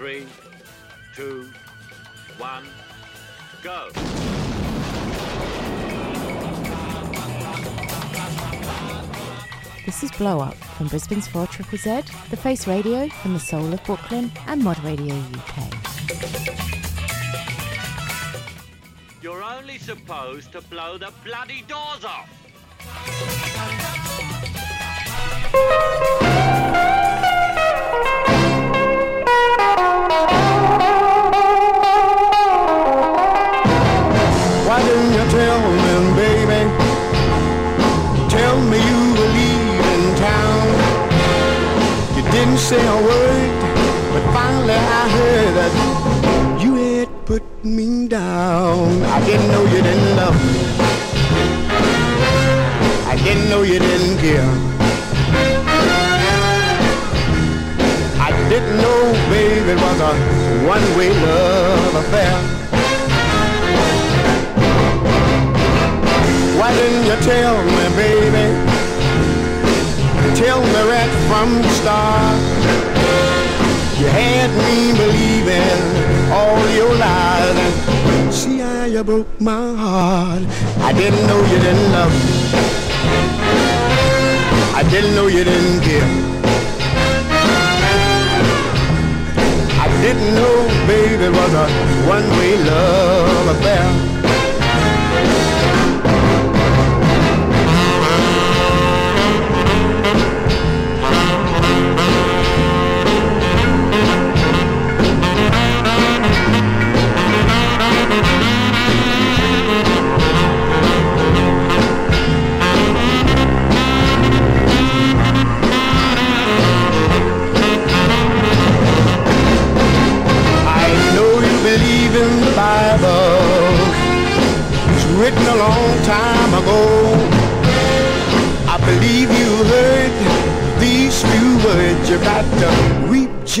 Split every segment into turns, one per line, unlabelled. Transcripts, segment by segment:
three, two, one, go.
This is Blow Up from Brisbane's 4 Triple Z, The Face Radio from the Soul of Brooklyn, and Mod Radio UK.
You're only supposed to blow the bloody doors off.
Didn't say a word, but finally I heard that you had put me down. I didn't know you didn't love me. I didn't know you didn't care. I didn't know, baby, it was a one-way love affair. Why didn't you tell me, baby? Tell me right from the start. You had me believing all your lies and see how you broke my heart. I didn't know you didn't love me. I didn't know you didn't care. I didn't know, baby, was a one-way love affair.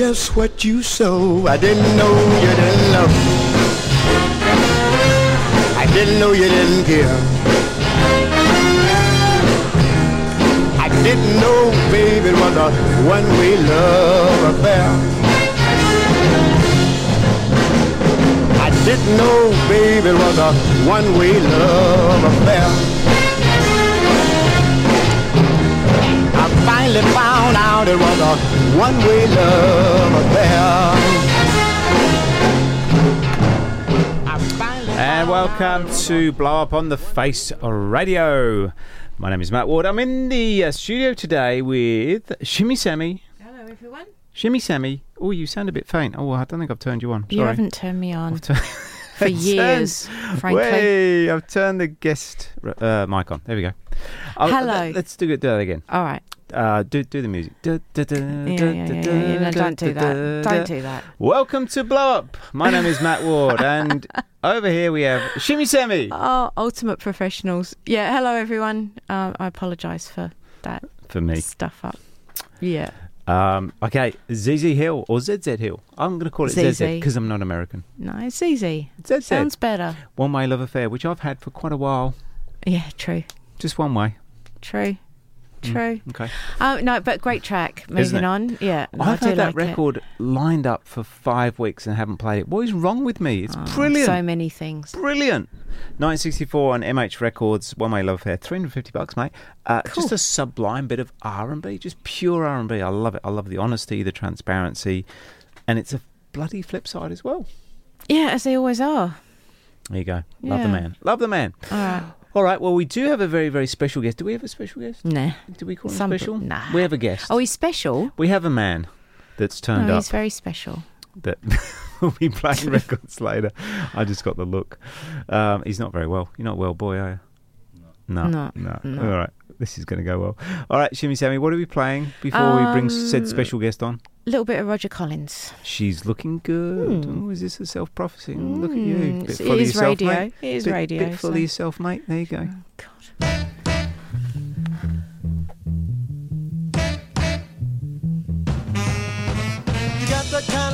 Just what you sow. I didn't know you didn't love me. I didn't know you didn't care. I didn't know, baby, it was a one-way love affair. I didn't know, baby, it was a one-way love affair. Finally found out it was a one-way love affair.
And welcome to Blow Up on the Face Radio. My name is Matt Ward. I'm in the uh, studio today with Shimmy Sammy.
Hello, everyone.
Shimmy Sammy. Oh, you sound a bit faint. Oh, I don't think I've turned you on.
You haven't turned me on. For years, frankly.
Way, I've turned the guest uh, mic on. There we go. Oh,
Hello.
let- Let's do it. Do that again.
All right.
Uh, do do the music. Du- du- du-
Yeah, yeah, yeah,
du-
yeah, yeah. No, don't do that. Don't do that.
Welcome to Blow Up. My name is Matt Ward, and over here we have Shimmy Sammy
Oh, ultimate professionals. Yeah. Hello, everyone. Uh, I apologise for that
for me.
stuff up. Yeah.
Um, okay, ZZ Hill or ZZ Hill. I'm going to call it ZZ
ZZ.
because I'm not American.
No, it's easy.
ZZ.
Sounds better.
One Way Love Affair, which I've had for quite a while.
Yeah. True.
Just one way.
True. True.
Okay.
Oh no, but great track. Moving on. Yeah. no, I
I've
do
had that
like it.
record lined up for five weeks and haven't played it. What is wrong with me? It's
Oh,
brilliant.
So many things.
Brilliant. 1964 on MH Records, One Way Love Affair, 350 bucks, mate. Uh, Just a sublime bit of R&B, just pure R&B. I love it. I love the honesty, the transparency, and it's a bloody flip side as well.
Yeah, as they always are.
There you go. Love the man. Love the man.
All right.
All right. Well, we do have a very, very special guest. Do we have a special guest?
Nah.
Do we call him
Some-
special?
nah.
We have a guest.
Oh, he's special.
We have a man that's turned
no,
up
he's very special.
that will be playing records later. I just got the look. Um, he's not very well. You're not well, boy, are you? No.
No,
No.
no.
All right. This is going to go well. All right, Shimmy Sammy, what are we playing before we bring said
Um,
special guest on?
A little bit of Roger Collins.
She's looking good.
Hmm.
Oh, is this a self prophecy? look at you.
Mm,
Bit
it's-
full
it
of yourself,
radio.
mate.
It is
bit,
radio,
Bit full
so-
of yourself, mate. There you go.
You got that kind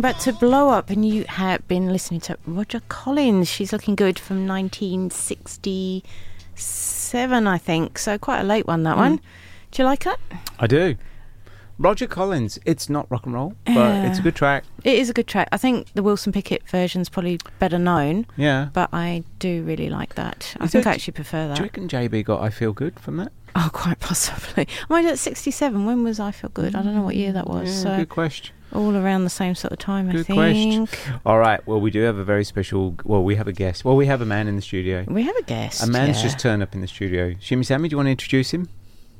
back to Blow Up. And you have been listening to Roger Collins. She's looking good from 1967, I think. So quite a late one, that hmm. one. Do you like it?
I do. Roger Collins. It's not rock and roll, but
Yeah.
it's a good track.
It is a good track. I think the Wilson Pickett version's probably better known,
Yeah.
but I do really like that. I
Is
think I actually prefer that.
Do you reckon JB got I Feel Good from that?
Oh, quite possibly. You, at 67. When was I Feel Good? I don't know what year that was.
Yeah,
so
good question.
All around the same sort of time, I
Good
think.
question. All right. Well, we do have a very special. Well, we have a guest. Well, we have a man in the studio.
We have a guest.
A man's
yeah.
just turned up in the studio. Shimmy Sammy, do you want to introduce him?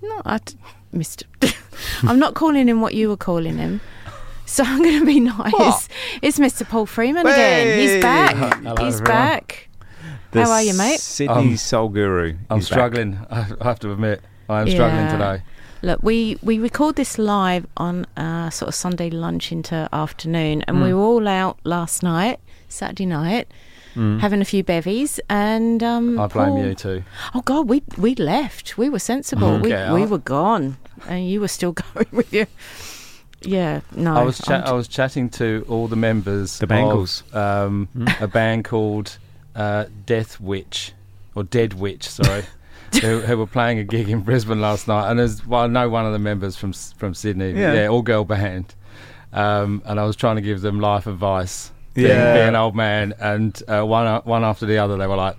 No, I d- Mr. I'm not calling him what you were calling him. So I'm going to be nice.
What?
It's Mr. Paul Freeman again. He's back.
Hello,
He's
everyone.
back.
The
How are you, mate?
Sydney
Um,
Soul Guru.
I'm
is back.
struggling. I I have to admit, I am struggling today.
Look, we, we record this live on uh, sort of Sunday lunch into afternoon, and
Mm.
we were all out last night, Saturday night,
Mm.
having a few bevies, and um,
I blame
Paul-
you too.
Oh God, we we left. We were sensible. we
Okay,
we were gone, and you were still going with you. Yeah, no.
I was cha-
I'm
was chatting to all the members
The Bangles.
of um, a band called uh, Death Witch or Dead Witch, sorry, who, who were playing a gig in Brisbane last night. And there's well, I know one of the members from from Sydney,
Yeah.
all girl band. Um, and I was trying to give them life advice. Being,
Yeah.
being an old man, and uh, one one after the other, they were like,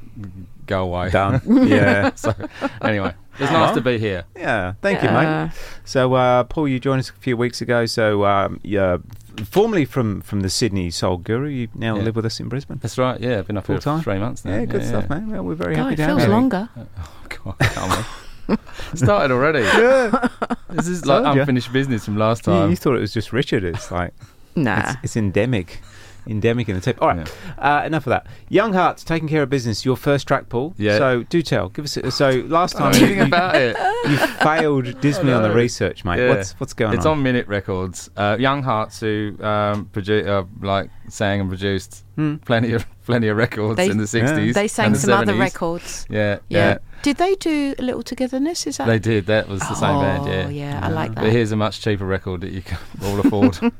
"Go away."
Done. Yeah.
so anyway, it's nice to be here.
Yeah, thank you, mate. So, uh, Paul, you joined us a few weeks ago. So, um, yeah, formerly from from the Sydney Soul Guru, you now
Yeah.
live with us in Brisbane.
That's right. Yeah, I've been up
Full
here
time?
for three months now.
Yeah, good stuff, man. Well, we're very
God,
happy
it
to have
feels
you.
longer.
God, can't we? Started already.
Yeah.
This is like unfinished business from last
You,
time.
you thought it was just Richard. It's like
Nah.
it's, it's endemic. Endemic in the tape. All right, uh, enough of that. Young Hearts, taking care of business. Your first track, Paul.
Yeah.
So do tell. Give us. A, so last time
don't
you,
anything about it.
you failed dismally on the research, mate.
Yeah.
What's what's going
it's
on?
It's on Minit Records. Uh, Young Hearts, who um, produ- uh, like sang and produced
Hmm.
plenty of plenty of records
They-
in the sixties.
They sang some other records.
Yeah,
Yeah.
yeah,
Did they do a little togetherness? Is that
They did. That was the same band.
Oh,
Yeah,
yeah, I like that.
But here's a much cheaper record that you can all afford.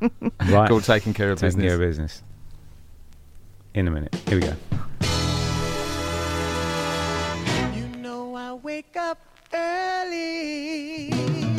Right.
Called "Taking Care of
Taking
Business."
care of business. In a minute. Here we go.
You know I wake up early.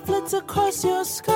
Flits across your sky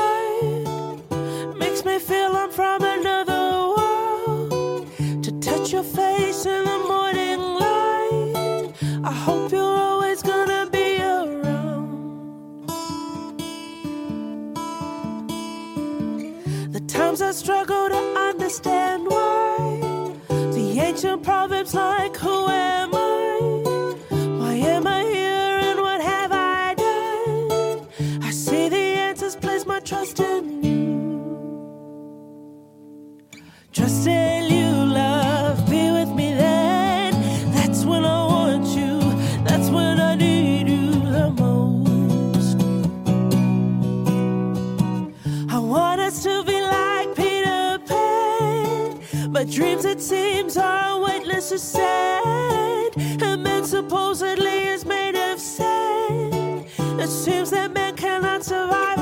but dreams it seems are weightless as sand. And man supposedly is made of sand. It seems that man cannot survive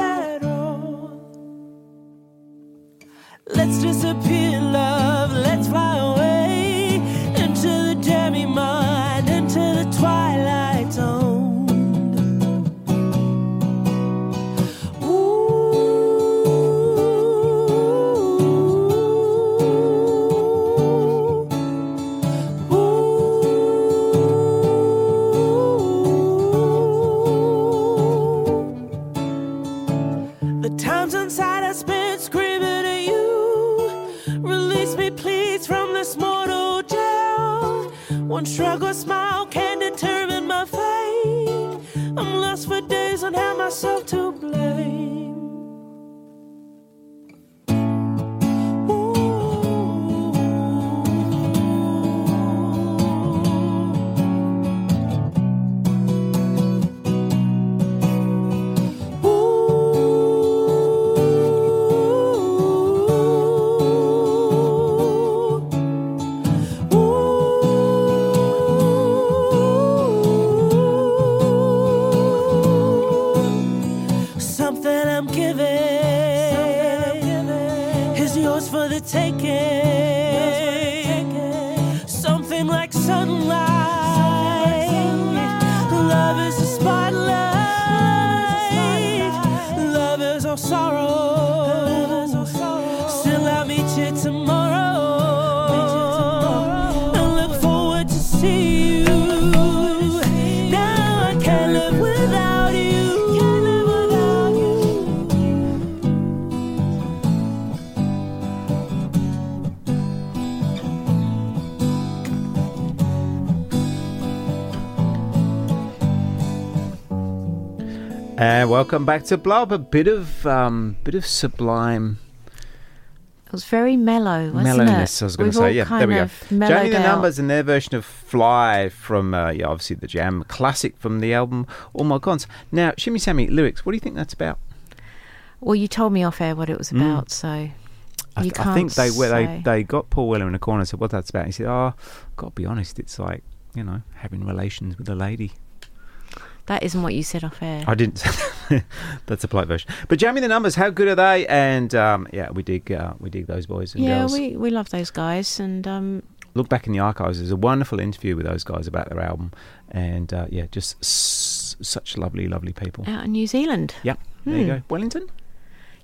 One shrug or smile can determine my fate. I'm lost for days and have myself to blame.
Welcome back to Blob. A bit of um, bit of sublime
It was very mellow, wasn't
mellowness.
it?
I was going to say, yeah. There we go. Jamie the. Numbers and their version of "Fly" from uh, yeah, obviously the Jam classic from the album All Mod Cons. Now, Shimmy Sammy lyrics. What do you think that's about?
Well, you told me off air what it was
Mm.
about, so
I, th- I think they were they, they got Paul Weller in a corner and said what that's about. He said, "Oh, got to be honest, it's like you know having relations with a lady."
That isn't what you said off air.
I didn't. that's a polite version. But Jamie the Numbers, how good are they? And um, yeah, we dig uh, we dig those boys and
yeah,
girls.
we, we love those guys, and um,
look back in the archives. There's a wonderful interview with those guys about their album, and uh, yeah, just s- such lovely, lovely people.
out in New Zealand.
Yep, there you
Hmm.
go. Wellington?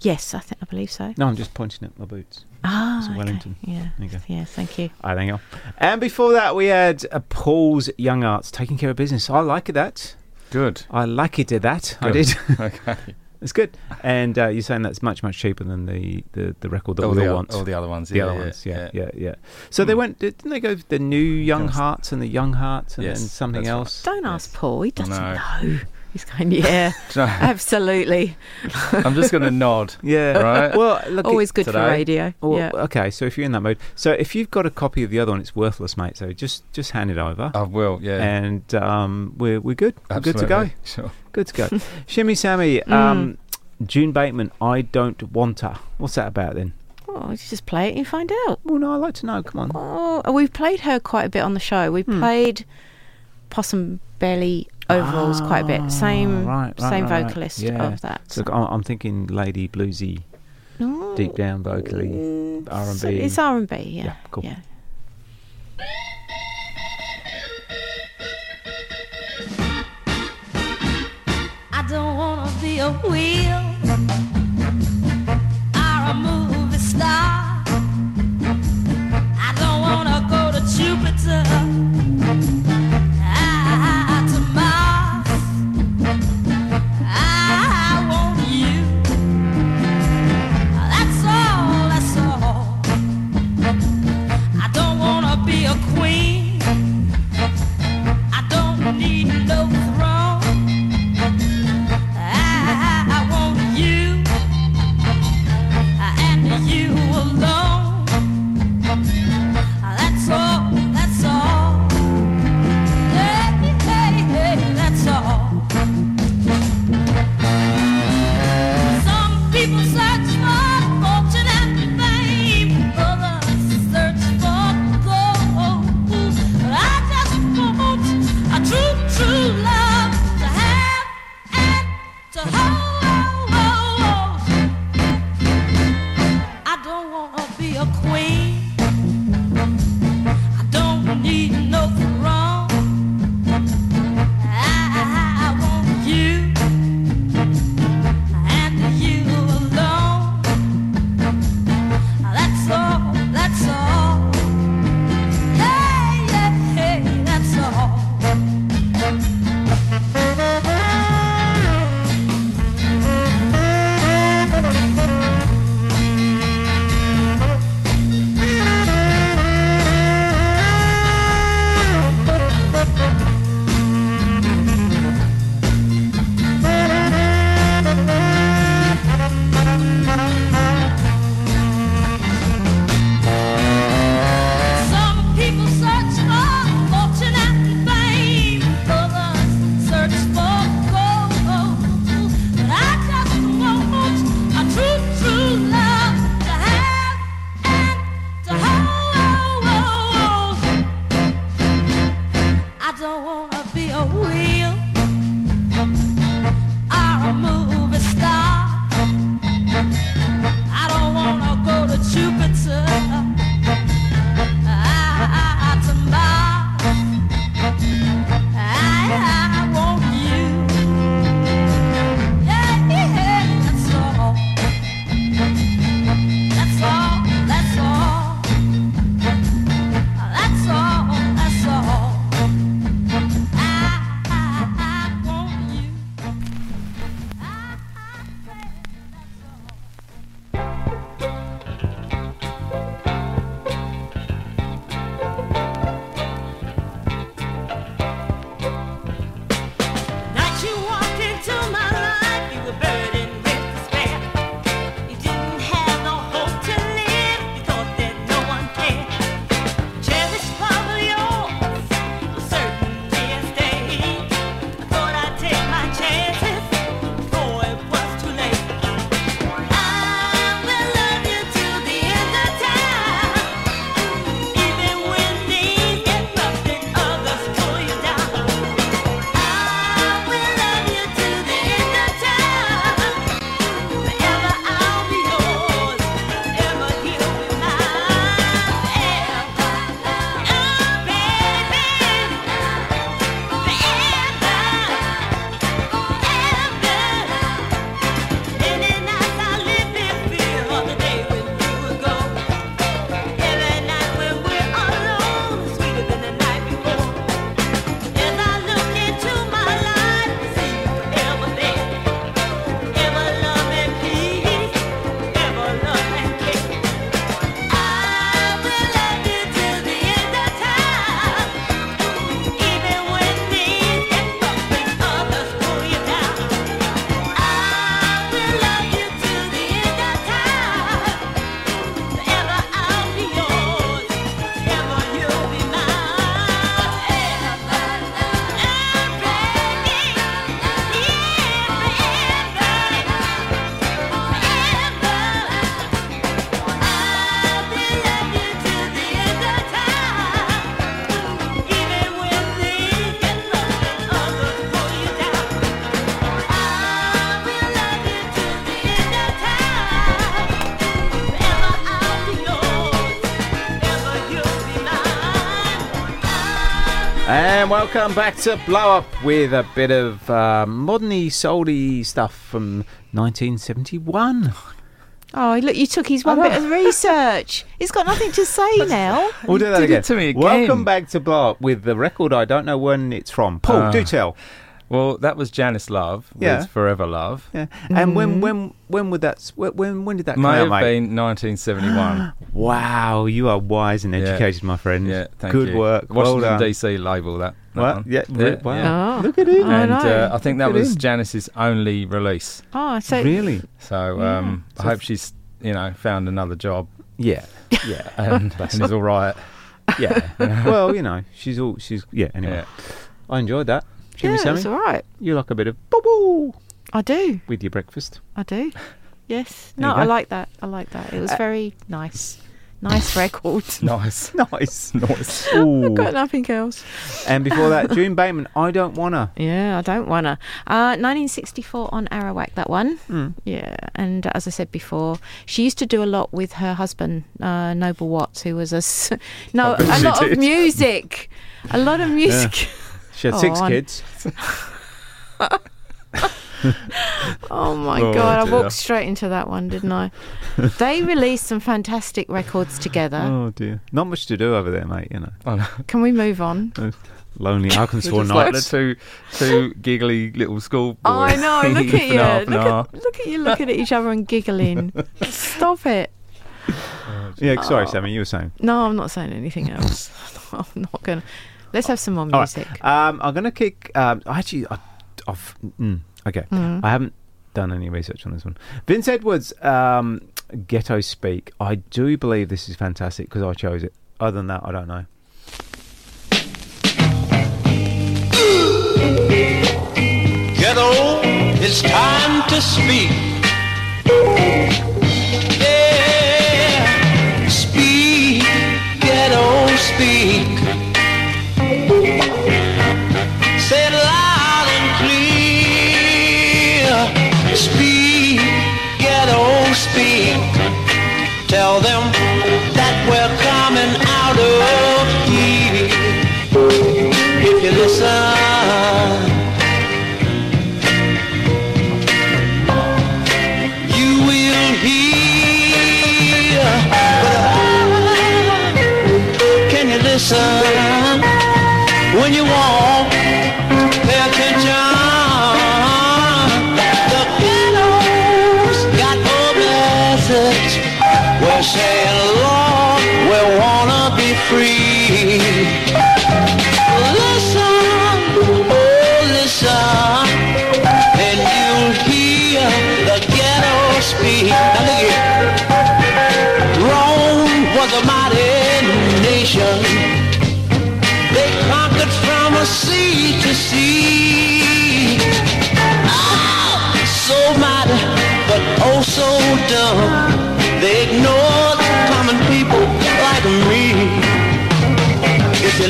Yes, I think I believe so.
No, I'm just pointing at my boots.
Ah,
It's
okay.
Wellington.
Yeah,
There you go.
yeah. Thank you.
I think. And before that, we had uh, Paul's Young Hearts taking care of business. I like that.
Good.
I like it at that. I did.
Okay.
It's good. And uh, you're saying that's much, much cheaper than the, the, the record that
All
we
the
all want.
all the other ones,
The
yeah,
other
yeah,
ones, yeah,
yeah.
yeah, yeah. So they went, didn't they go the new Young Hearts and the Young Hearts and
Yes,
then something
that's right.
else?
Don't ask Paul. He doesn't
No.
know. He's going, yeah, absolutely.
I'm just going to nod.
Yeah.
Right?
Well, look,
Always good for radio.
Well,
yeah.
Okay, so if you're in that mood, so if you've got a copy of the other one, it's worthless, mate. So just just hand it over.
I will, yeah.
And um, we're we're good. We're good to go.
Absolutely, Sure.
Good to go. Shimmy Sammy, um, June Bateman, I don't want her. What's that about then?
Oh, you just play it and you find out.
Well, no, I'd like to know. Come on.
Oh, we've played her quite a bit on the show. We
Hmm.
played Possum Belly Overalls quite a bit. Same,
Ah, right, right,
same
right,
vocalist
Yeah.
of that.
So I'm, I'm thinking Lady Bluesy,
No.
deep down vocally, R and B.
it's R and B. Yeah.
Yeah, cool.
Yeah.
I don't wanna be a wheel or a movie star. I don't wanna go to Jupiter
welcome back to Blow Up with a bit of uh, moderny, soully stuff from 1971.
Oh, look, you took his one bit of research. He's got nothing to say now.
We'll do that
did it
again.
to me again.
Welcome back to Blow Up with the record I don't know when it's from. Paul,
Uh,
do tell.
Well, that was Janice Love with
Yeah.
Forever Love.
Yeah. And when when when would that when when, when did that
May
come out,
have
mate?
been 1971.
Wow, you are wise and
Yeah.
educated, my friend.
yeah, thank
Good
you.
work. well
Washington
done.
DC label that. That
What?
one.
Yeah, re- wow.
Oh.
Look at him.
I
and
know.
uh, I think that
Look at
was
him.
Janice's only release.
Oh, so
Really?
So
Yeah.
um, I hope she's you know found another job
Yeah. Yeah.
and, and is all right.
yeah. well, you know, she's all she's yeah. Anyway,
Yeah.
I enjoyed that. Shimmy
yeah,
Sammy,
it's all right.
you like a bit of boo boo
I do.
with your breakfast.
I do. Yes.
There
No, I like that. I like that. It was
Uh,
very nice. Nice record.
Nice.
Nice.
Nice.
Ooh.
Got nothing else.
And before that, June Bateman, I don't wanna.
Yeah, I don't wanna. Uh, 1964 on Arawak, that one.
Mm.
Yeah, and as I said before, she used to do a lot with her husband, uh, Noble Watts, who was a s- no, a lot
did.
of music, a lot of music.
She had six
Oh, I-
kids.
Oh my
Oh,
god, I walked straight into that one, didn't I? they released some fantastic records together.
Oh dear. Not much to do over there, mate. You know.
Can we move on?
Lonely Arkansas
You're like the two, two giggly little school boys.
Oh, I know. Look at you. Look
nah.
at, look at you looking at each other and giggling. Stop it.
Yeah, sorry,
Oh.
Sammy. You were saying.
No, I'm not saying anything else. I'm not going to. Let's have some more
All right.
music.
Um, I'm gonna kick. Um, actually, I, I've, mm, okay.
Mhm.
I haven't done any research on this one. Vince Edwards, um, Ghetto Speak. I do believe this is fantastic because I chose it. Other than that, I don't know.
Ghetto, it's time to speak. Yeah, speak, ghetto, speak. Tell them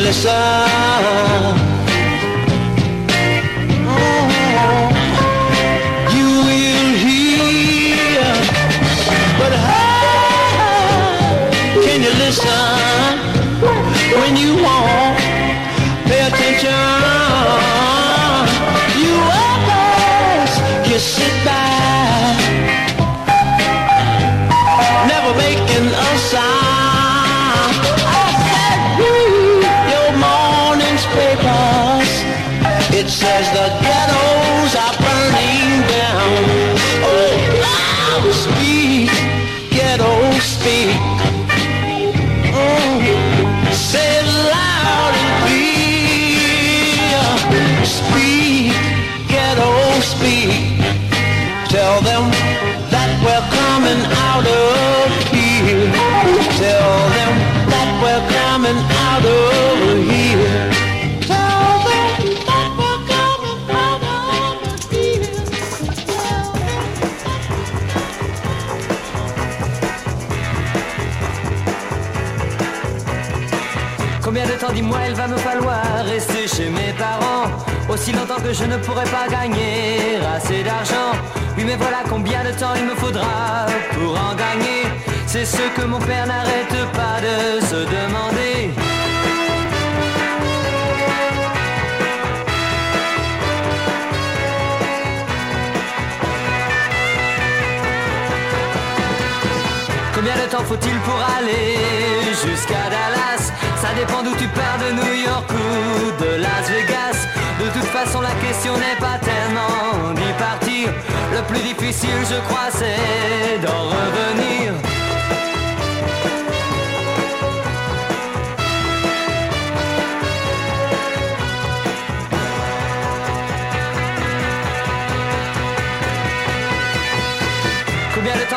listen.
Va me falloir rester chez mes parents. Aussi longtemps que je ne pourrai pas gagner assez d'argent. Oui, mais voilà combien de temps il me faudra pour en gagner. C'est ce que mon père n'arrête pas de se demander temps faut-il pour aller jusqu'à Dallas? Ça dépend d'où tu pars, de New York ou de Las Vegas. De toute façon, la question n'est pas tellement d'y partir. Le plus difficile, je crois, c'est d'en revenir.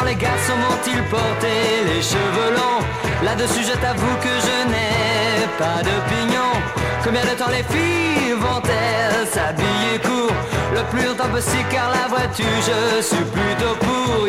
Les garçons m'ont-ils porté les cheveux longs Là-dessus je t'avoue que je n'ai pas d'opinion Combien de temps les filles vont-elles s'habiller court? Le plus longtemps possible car la voiture je suis plutôt pour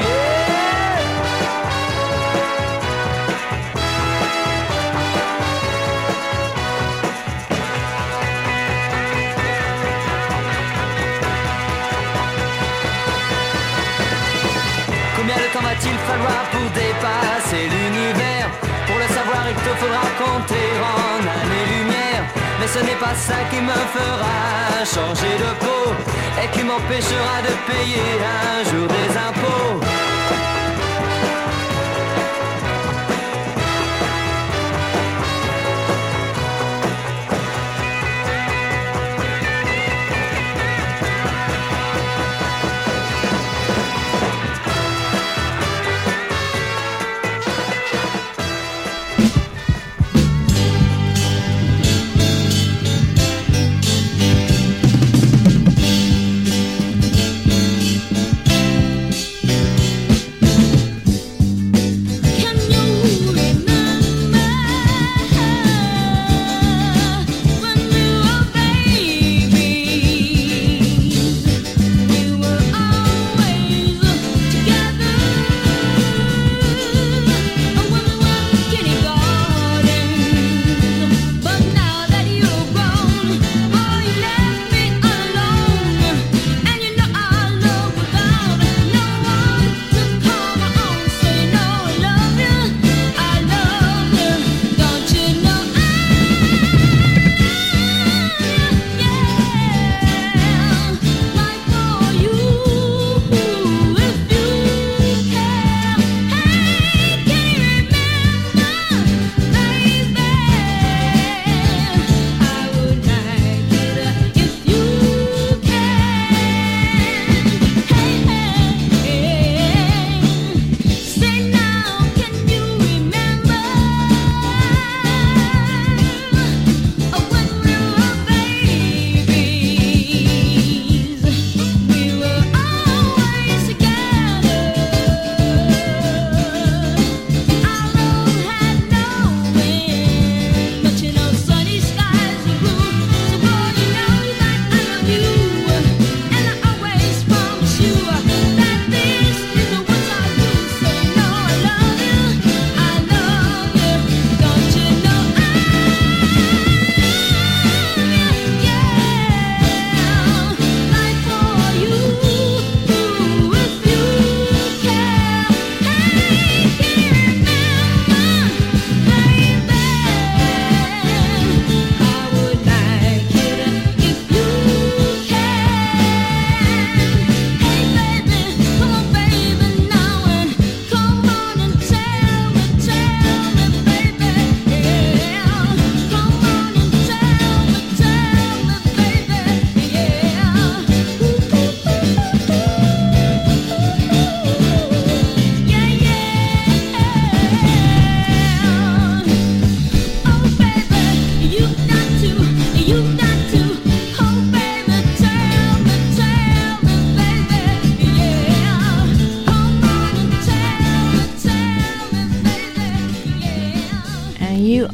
va-t-il falloir pour dépasser l'univers Pour le savoir, il te faudra compter en années-lumière. Mais ce n'est pas ça qui me fera changer de peau et qui m'empêchera de payer un jour des impôts.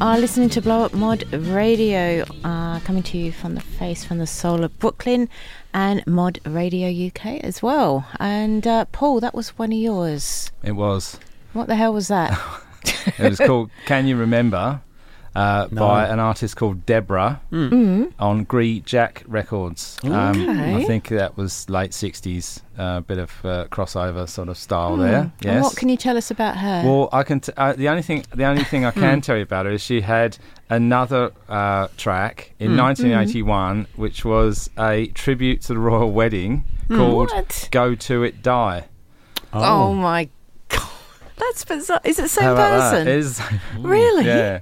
Are listening to Blow Up Mod Radio, uh, coming to you from the face from the soul of Brooklyn and Mod Radio UK as well. And uh, Paul, that was one of yours.
It was.
What the hell was that?
It was called Can You Remember? Uh,
No.
By an artist called Deborah
Mm. Mm.
on Gree Jack Records. Um,
Okay.
I think that was late 60s, a uh, bit of uh, crossover sort of style
Hmm.
there.
And
Yes.
what can you tell us about her?
Well, I can. T- uh, the only thing, the only thing I can
Hmm.
tell you about her is she had another uh, track in
Hmm.
1981, which was a tribute to the royal wedding
Hmm.
called
What?
"Go to It Die."
oh. my god, that's bizarre. Is it the same
How about that?
person?
It is.
Really?
Yeah.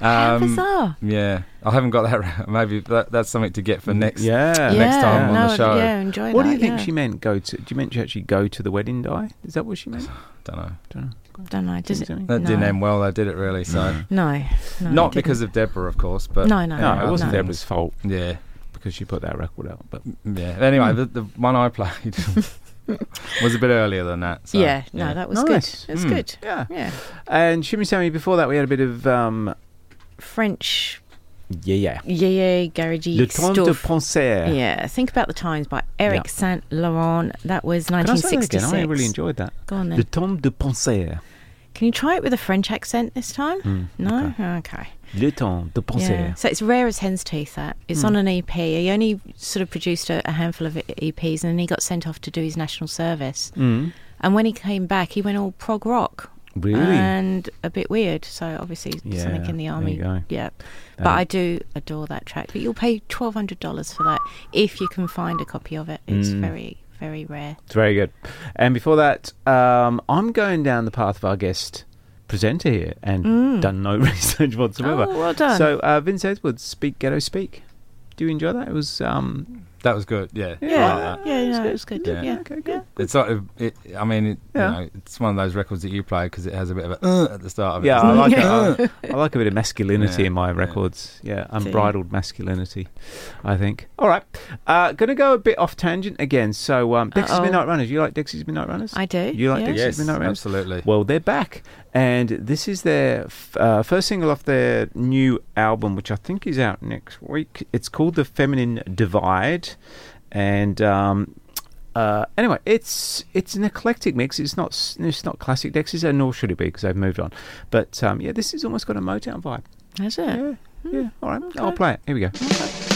How
Um,
bizarre.
Yeah, I haven't got that. Maybe that, that's something to get for next.
Yeah.
next
Yeah,
time on
no,
the show.
yeah, enjoy
What do you think
yeah.
she meant? Go to? Do you mean she actually go to the wedding die? Is that what she meant?
Don't know.
Don't know.
Don't know. Does it?
That
no.
didn't end well. They did it really. So
No, no,
not because of Deborah, of course, but
No, no,
No,
no,
it wasn't
no.
Deborah's fault.
Yeah,
because she put that record out. But
yeah. Anyway,
Hmm.
the, the one I played was a bit earlier than that. So,
Yeah, no, that was good.
Nice.
It was
Mm.
good.
Yeah.
Yeah.
And Shimmy Sammy, before that, we had a bit of um,
French
yeah, yeah.
yeah, yeah, garagey
Le temps de penser.
Yeah, Think About the Times by Eric
Yeah.
Saint Laurent. That was
Can I that
1966.
I really enjoyed that.
Go on then.
Le temps de penser.
Can you try it with a French accent this time?
Mm,
no? Okay.
Le temps de penser.
Yeah. So it's rare as hen's teeth. That it's
Mm.
on an EP. He only sort of produced a, a handful of EPs, and then he got sent off to do his national service.
Mm.
And when he came back, he went all prog rock.
Really?
And a bit weird. So obviously
Yeah,
something in the army. Yeah. But
Um,
I do adore that track. But you'll pay twelve hundred dollars for that if you can find a copy of it. It's
Mm.
very, very rare.
It's very good. And before that, um, I'm going down the path of our guest presenter here and
Mm.
done no research whatsoever.
Oh, well done.
So, uh, Vince Edwards, Speak Ghetto Speak. Do you enjoy that? It was. Um,
That was good. Yeah.
Yeah,
I like that.
yeah, no, it was good.
Yeah.
Yeah,
okay, good.
It's sort of, it, I mean, it,
Yeah.
you know, it's one of those records that you play because it has a bit of a uh, at the start of it.
Yeah, I like
it?
it. I, I like a bit of masculinity
Yeah,
in my records. Yeah,
See.
unbridled masculinity, I think. All right, uh, going to go a bit off tangent again. So, um, Dexys
Uh-oh.
Midnight Runners. You like Dexys Midnight Runners?
I do.
You like
yeah.
Dexys
Yes,
Midnight Runners?
absolutely.
Well, they're back, and this is their f- uh, first single off their new album, which I think is out next week. It's called The Feminine Divide, and um, uh, anyway, it's it's an eclectic mix. It's not it's not classic Dexys, and nor should it be because they've moved on. But um, yeah, this has almost got a Motown vibe.
Is it?
Yeah, yeah. All right, I'll play it. Here we go.
I,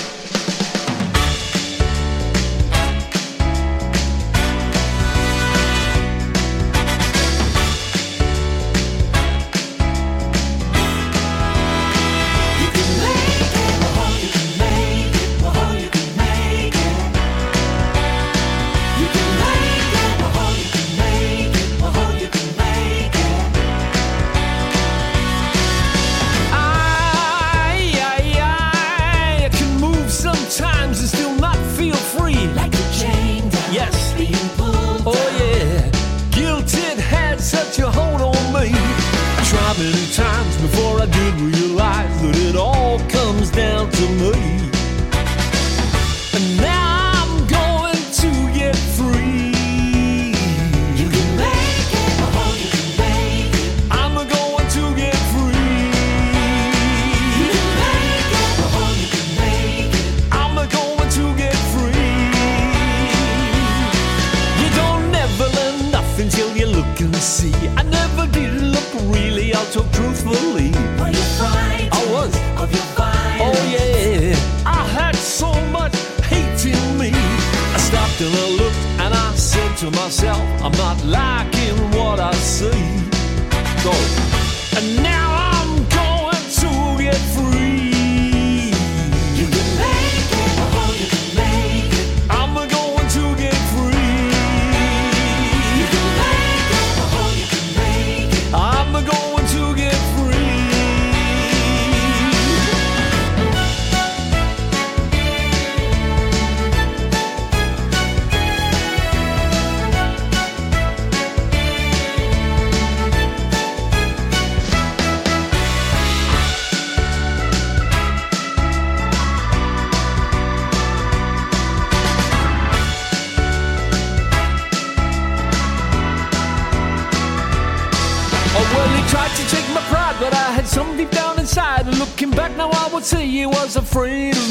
realize that it all comes down to me. And now I'm going to get free. You can make it, oh, you can it. I'm going to get free. You can make it, oh, you can it. I'm going to get free. You don't never learn nothing till you look and see. I never did look really, I'll talk truthfully. To myself, I'm not liking what I see. Go. And now he was afraid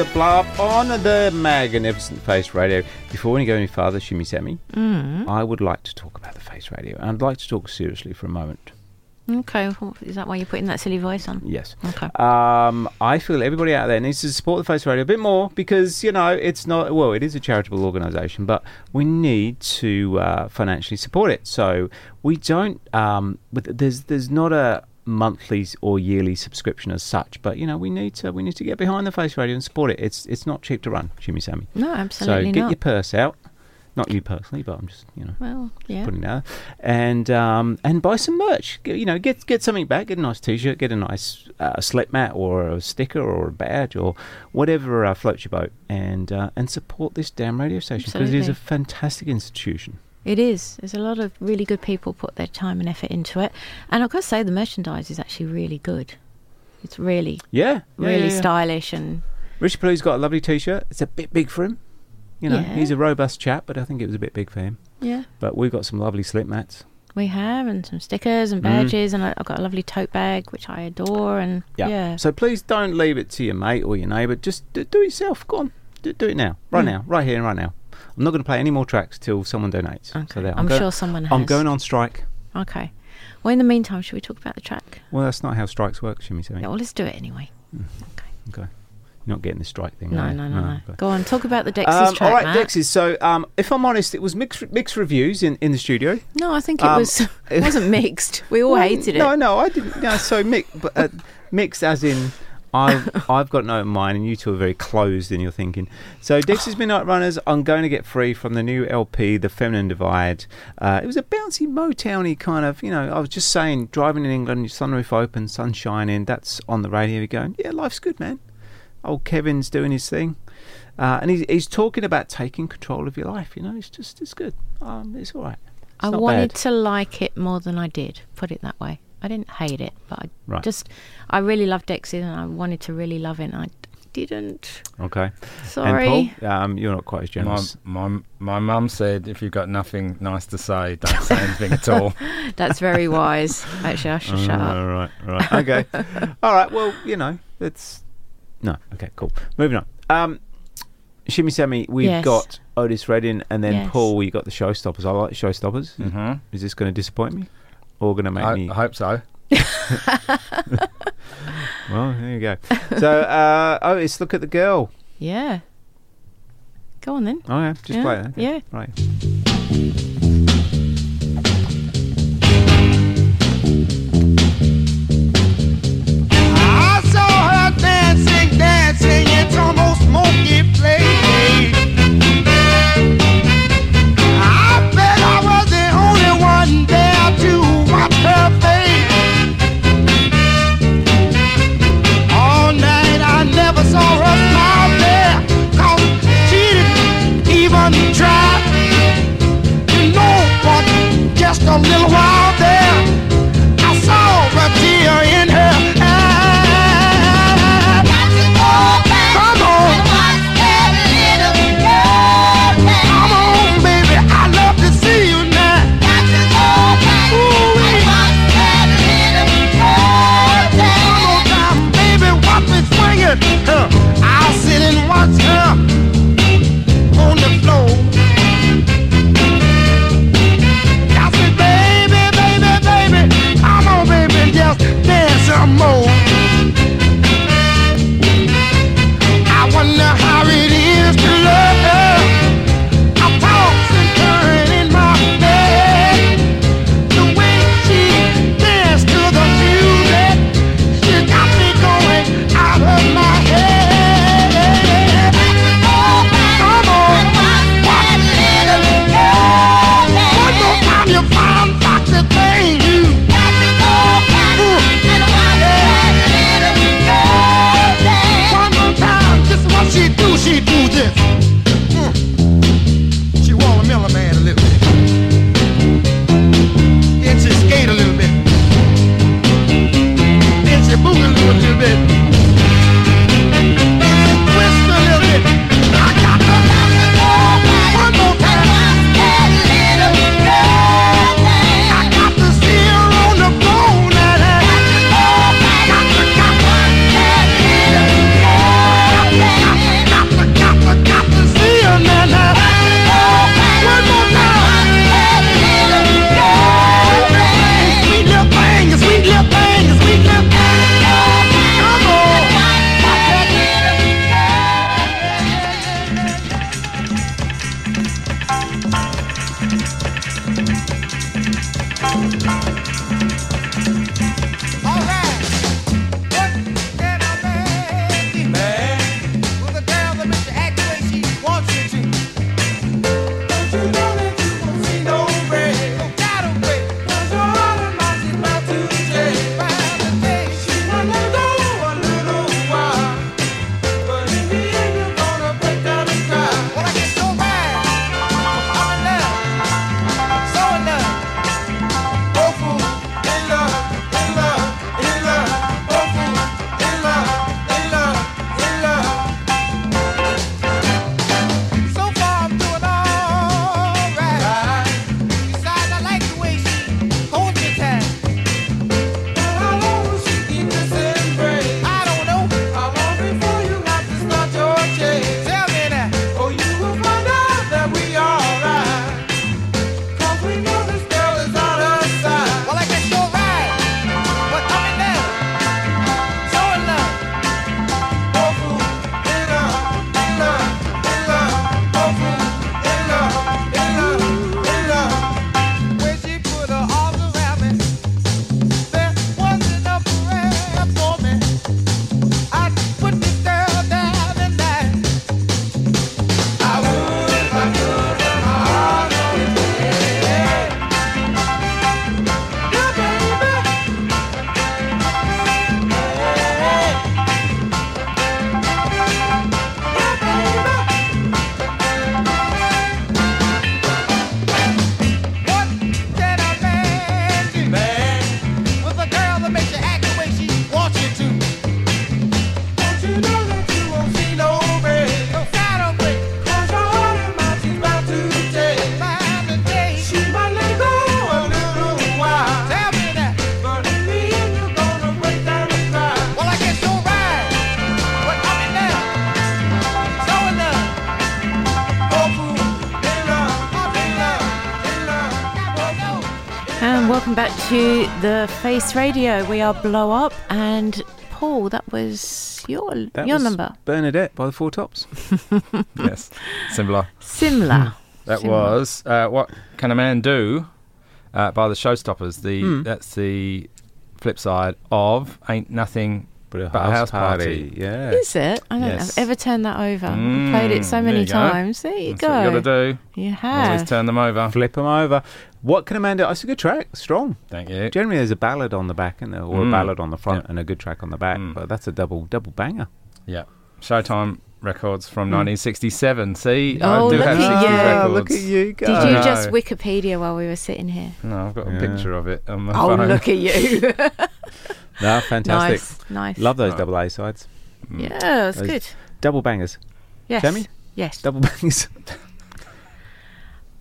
welcome back to Blow Up on the Magnificent Face Radio. Before we go any farther, Shimmy Sammy,
Mm.
I would like to talk about the Face Radio. And I'd like to talk seriously for a moment.
Okay, is that why you're putting that silly voice on?
Yes.
Okay.
Um, I feel everybody out there needs to support the Face Radio a bit more because you know it's not well, it is a charitable organisation, but we need to uh, financially support it. So we don't. Um, there's there's not a monthly or yearly subscription as such. But you know, we need to we need to get behind the Face Radio and support it. It's it's not cheap to run, Shimmy Sammy.
No, absolutely not.
So get
not.
your purse out. Not you personally, but I'm just you know
Well, yeah.
putting it out and um, and buy some merch. Get, you know, get get something back. Get a nice T-shirt. Get a nice uh, slip mat or a sticker or a badge or whatever uh, floats your boat. And uh, and support this damn radio station because it is a fantastic institution.
It is. There's a lot of really good people put their time and effort into it, and I've got to say the merchandise is actually really good. It's really,
Yeah, yeah,
really
yeah, yeah.
stylish and
Richard Plou's got a lovely T-shirt. It's a bit big for him. You know,
Yeah.
he's a robust chap, but I think it was a bit big for him.
yeah.
But we've got some lovely slip mats.
We have, and some stickers and
Mm.
badges, and I- I've got a lovely tote bag which I adore. And yeah,
So please don't leave it to your mate or your neighbour. Just do, do it yourself. Go on, do, do it now, right
Mm.
now, right here and right now. I'm not going to play any more tracks till someone donates. So there,
I'm
go-
sure someone has.
I'm going on strike.
okay. Well, in the meantime, should we talk about the track?
Well, that's not how strikes work, Shimmy. Sammy.
Yeah, well, let's do it anyway.
Okay. Okay. You're not getting the strike thing.
No, no, no, no.
okay.
Go on, talk about the Dexys
Um,
track,
all right,
Matt.
Dexys. So, um, if I'm honest, it was mixed mixed reviews in, in the studio.
No, I think it
Um,
was. It wasn't mixed. We all
Well,
hated it.
No, no, I didn't. No, so mixed, but uh, mixed as in. I've I've got no in mind, and you two are very closed in your thinking. So Dexys Midnight Runners, I'm going to get free from the new LP, The Feminine Divide. Uh, it was a bouncy Motowny kind of, you know. I was just saying, driving in England, sunroof open, sun shining. That's on the radio. You're going, yeah, life's good, man. Old Kevin's doing his thing, uh, and he's he's talking about taking control of your life. You know, it's just it's good. Um, it's all right. It's
I wanted
bad.
to like it more than I did. Put it that way. I didn't hate it, but I
Right.
just I really loved Dexys and I wanted to really love it, and I didn't.
Okay.
Sorry.
And Paul, um, you're not quite as
My,
generous.
my my mum said, if you've got nothing nice to say, don't say anything at all.
That's very wise. Actually, I should shut
Oh,
up.
All right, all right, okay, all right. Well, you know, it's no, okay, cool. Moving on. Um, Shimmy Sammy, we've
Yes.
got Otis Redding, and then
Yes.
Paul. You got the Showstoppers. I like the Showstoppers.
Mhm.
Is this going to disappoint me, or going to make
I,
me?
I hope so.
Well, there you go. So, uh, Otis, look at the girl.
Yeah. Go on then.
Oh yeah, just
Yeah,
play it. okay.
yeah.
Right.
I saw her dancing, dancing, it's almost monkey the Face
Radio. We are Blow Up, and Paul, that was your
That
your
was
number.
Bernadette by the Four Tops.
yes, similar.
Similar.
That
Similar.
was uh, what can a man do uh, by the Showstoppers. The
Hmm.
that's the flip side of ain't nothing but a, house, party.
Yeah.
Is it? I don't
Yes.
have ever turned that over.
Mm,
I've played it so
there
many
you go.
times. There you
That's
go.
what you got to do.
You have.
Always
have.
turn them over.
Flip them over. What can a man do? It's a good track. Strong.
Thank you.
Generally, there's a ballad on the back and or a
Mm.
ballad on the front
Yeah.
and a good track on the back.
Mm.
But that's a double double banger.
Yeah. Showtime records from
Hmm.
1967. See,
Oh,
I do
look
have
at
60s
you.
records.
Look at you go.
Did you
I
just. Wikipedia while we were sitting here?
No, I've got a
Yeah.
picture of it on my
Oh,
phone.
look at you.
No, fantastic.
Nice, nice.
Love those
Right.
double A sides.
yeah, that's
Those
good.
Double bangers.
Yes.
Jamie?
Yes.
Double bangers.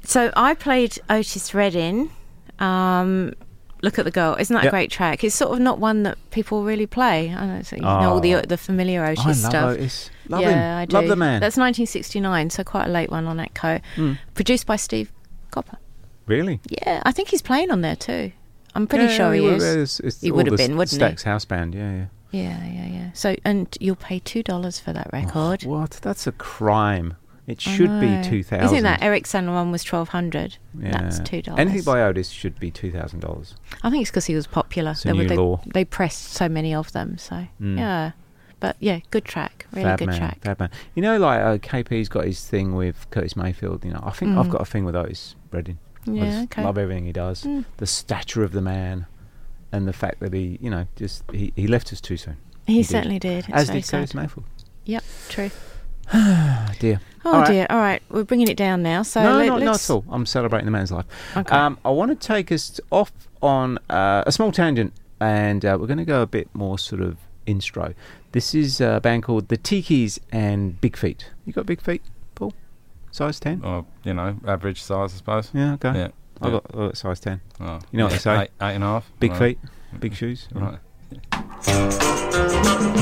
So I played Otis Redding. Um, Look at the girl. Isn't that
Yep.
a great track? It's sort of not one that people really play. I know, so you know all the
Oh.
the familiar Otis
I love
stuff.
Otis. Love
yeah,
him.
I do.
Love the man.
That's 1969, so quite a late one on Atco.
Mm.
Produced by Steve Cropper.
Really?
Yeah, I think he's playing on there too. I'm pretty
Yeah,
sure he,
would-
is.
It's, it's
he would have been, wouldn't he?
Stax house band. Yeah, yeah.
Yeah, yeah, yeah. So, and you'll pay two dollars for that record.
What? That's a crime. It should be two thousand.
Isn't that Eric Sandler one was twelve hundred?
Yeah.
That's two dollars.
Anything by Otis should be two thousand dollars.
I think it's because he was popular.
It's
They,
new
they,
law.
they pressed so many of them. So
Mm.
yeah, but yeah, good track. Really
Fab
good
man,
track.
Fab man. You know, like uh, KP's got his thing with Curtis Mayfield. You know, I think I've
Mm.
got a thing with Otis Redding. I
Yeah,
just
okay.
love everything he does.
Mm.
The stature of the man, and the fact that he, you know, just he, he left us too soon.
He certainly did. It's
As did Curtis. Mayfield.
Yep, true.
Ah, dear.
Oh
All right.
dear. All right, we're bringing it down now. So
no,
let,
not, not at all. I'm celebrating the man's life.
Okay.
Um, I want to take us off on uh, a small tangent, and uh, we're going to go a bit more sort of instro. This is a band called the Tikis and Big Feet. You got big feet, Paul? Size ten?
Or you know, average size, I suppose.
Yeah, okay.
Yeah.
I
yeah.
got, I got size ten.
Oh,
You know what
yeah,
they say?
Eight, eight and a half.
Big
Right.
feet, big shoes.
Right.
Big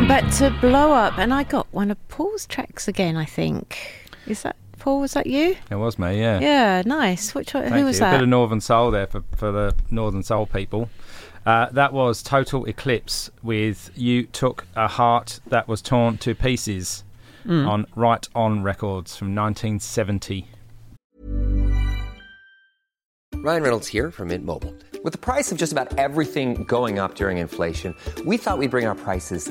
Welcome back to Blow Up, and I got one of Paul's tracks again. I think is that Paul? Was that you?
It was me. Yeah.
Yeah. Nice. Which one, who was
you. that? A bit of Northern Soul there for for the Northern Soul people. Uh, that was Total Eclipse with "You Took a Heart That Was Torn to Pieces"
mm.
on Right On Records from 1970.
Ryan Reynolds here from Mint Mobile. With the price of just about everything going up during inflation, we thought we'd bring our prices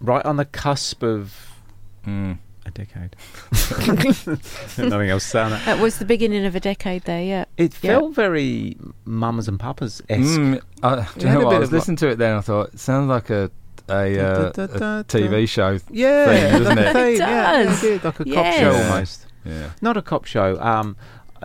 Right on the cusp of
Mm.
a decade. Nothing else to say that.
That was the beginning of a decade there, yeah.
It
Yeah.
felt very mamas and papas esque.
Mm, I, do you know what? I was listening to it then. I thought it sounds like a a, uh,
Da, da, da,
a TV show.
Yeah,
theme, doesn't
like a
it?
theme, yeah,
does.
yeah, like a cop
Yes.
show
Yeah.
almost.
Yeah.
Not a cop show. Um,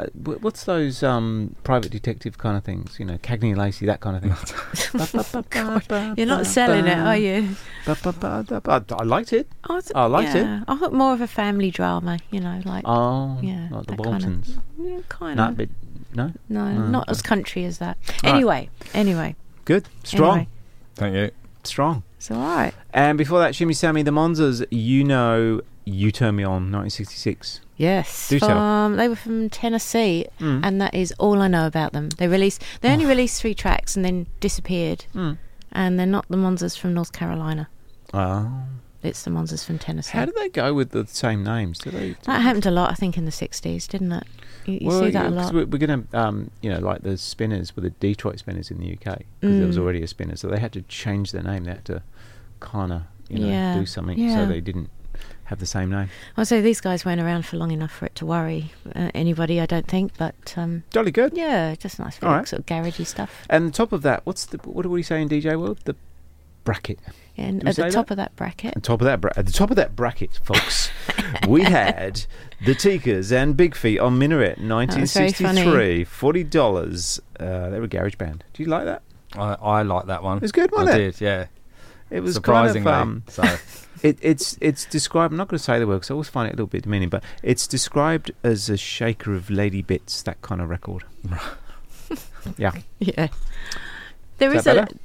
uh, what's those um private detective kind of things? You know, Cagney and Lacey, that kind of thing.
You're not selling it, are you?
I liked it.
I, was-
I liked it.
I thought more of a family drama, you know, like
Oh,
yeah,
like the
that kind of-
Waltons.
kind
No,
of.
but no.
no,
Oh,
not
okay.
as country as that.
Right.
Anyway, anyway,
Good, strong,
Anyway.
Thank you.
strong.
it's all right.
And before that, Shimmy Sammy, the Monzas, you know, you turn me on, 1966.
Yes,
Do tell.
from, they were from Tennessee,
Mm.
and that is all I know about them. They released, they only released three tracks and then disappeared,
Mm.
and they're not the Monzas from North Carolina.
Oh.
It's the Monzas from Tennessee.
How did they go with the same names? Do they?
that happened a lot, I think, in the '60s, didn't it? You, you
well,
see that
yeah,
a lot.
We're, we're going to, um, you know, like the Spinners were the Detroit Spinners in the UK because there was
Mm.
already a Spinner, so they had to change their name. They had to kind of, you know,
Yeah,
do something
yeah.
so they didn't have the same name.
I say these guys weren't around for long enough for it to worry uh, anybody, I don't think. But um,
Jolly good.
yeah, just nice,
All right.
sort of garagey stuff.
And on top of that, what's the what do we say in DJ world? The bracket.
And at the top
that?
of that bracket,
At the top of that, bra- at the top of that bracket, folks, we had the Tikis and Big Feet on Minaret,
was
1963, forty dollars. Uh, they were a garage band. Do you like that?
I, I like that one.
It was good, wasn't
I
it?
did, yeah.
It was
surprisingly.
kind of, um,
so
It, it's it's described. I'm not going to say the word because I always find it a little bit demeaning, but it's described as a shaker of lady bits, that kind of record. yeah.
yeah, there
Is
is,
that
a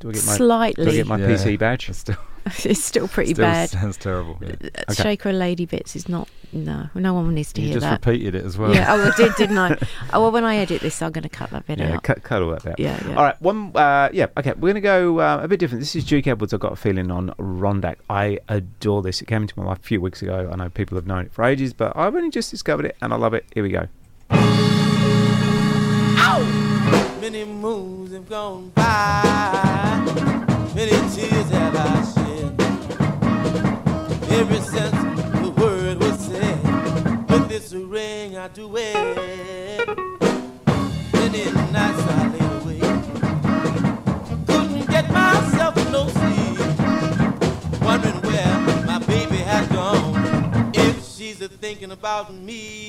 Do I get my
slightly.
Do I get my
Yeah.
PC badge?
it's still,
pretty
still
bad.
sounds terrible. Yeah.
Uh,
Okay.
Shaker of Lady Bits is not. No, no one needs to
You
hear that.
You just repeated it as well.
Yeah, oh, I did, didn't I? Oh, well, when I edit this, I'm going to cut that bit
Yeah,
out.
cut, cut all that out.
Yeah, yeah.
All right, one. Uh, yeah, okay. We're going to go uh, a bit different. This is Duke Edwards. I've got a feeling on Rondak. I adore this. It came into my life a few weeks ago. I know people have known it for ages, but I've only just discovered it, and I love it. Here we go.
Many moons have gone by, Ever since the word was said, with this ring I do wear. Many nights I lay awake, couldn't get myself no sleep, wondering where my baby had gone. If she's a thinking about me,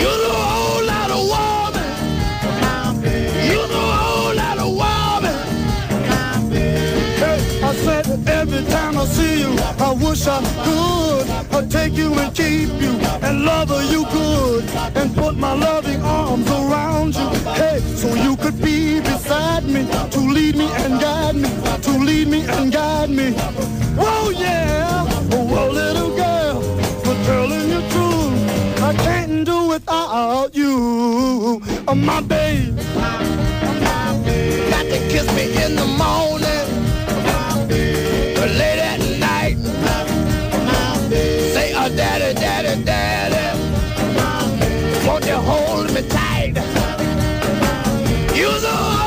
You're the whole lot of woman. You're the whole lot of woman. Hey, I said every time I see you, I wish I could. I'd take you and keep you and love you good and put my loving arms around you. Hey, so you could be beside me to lead me and guide me, to lead me and guide me. Whoa, yeah, whoa, little girl, Can't do without you, oh, my babe. Got to kiss me in the morning, But late at night. Say, oh, daddy, daddy, daddy. Won't you hold me tight? You're the whole lot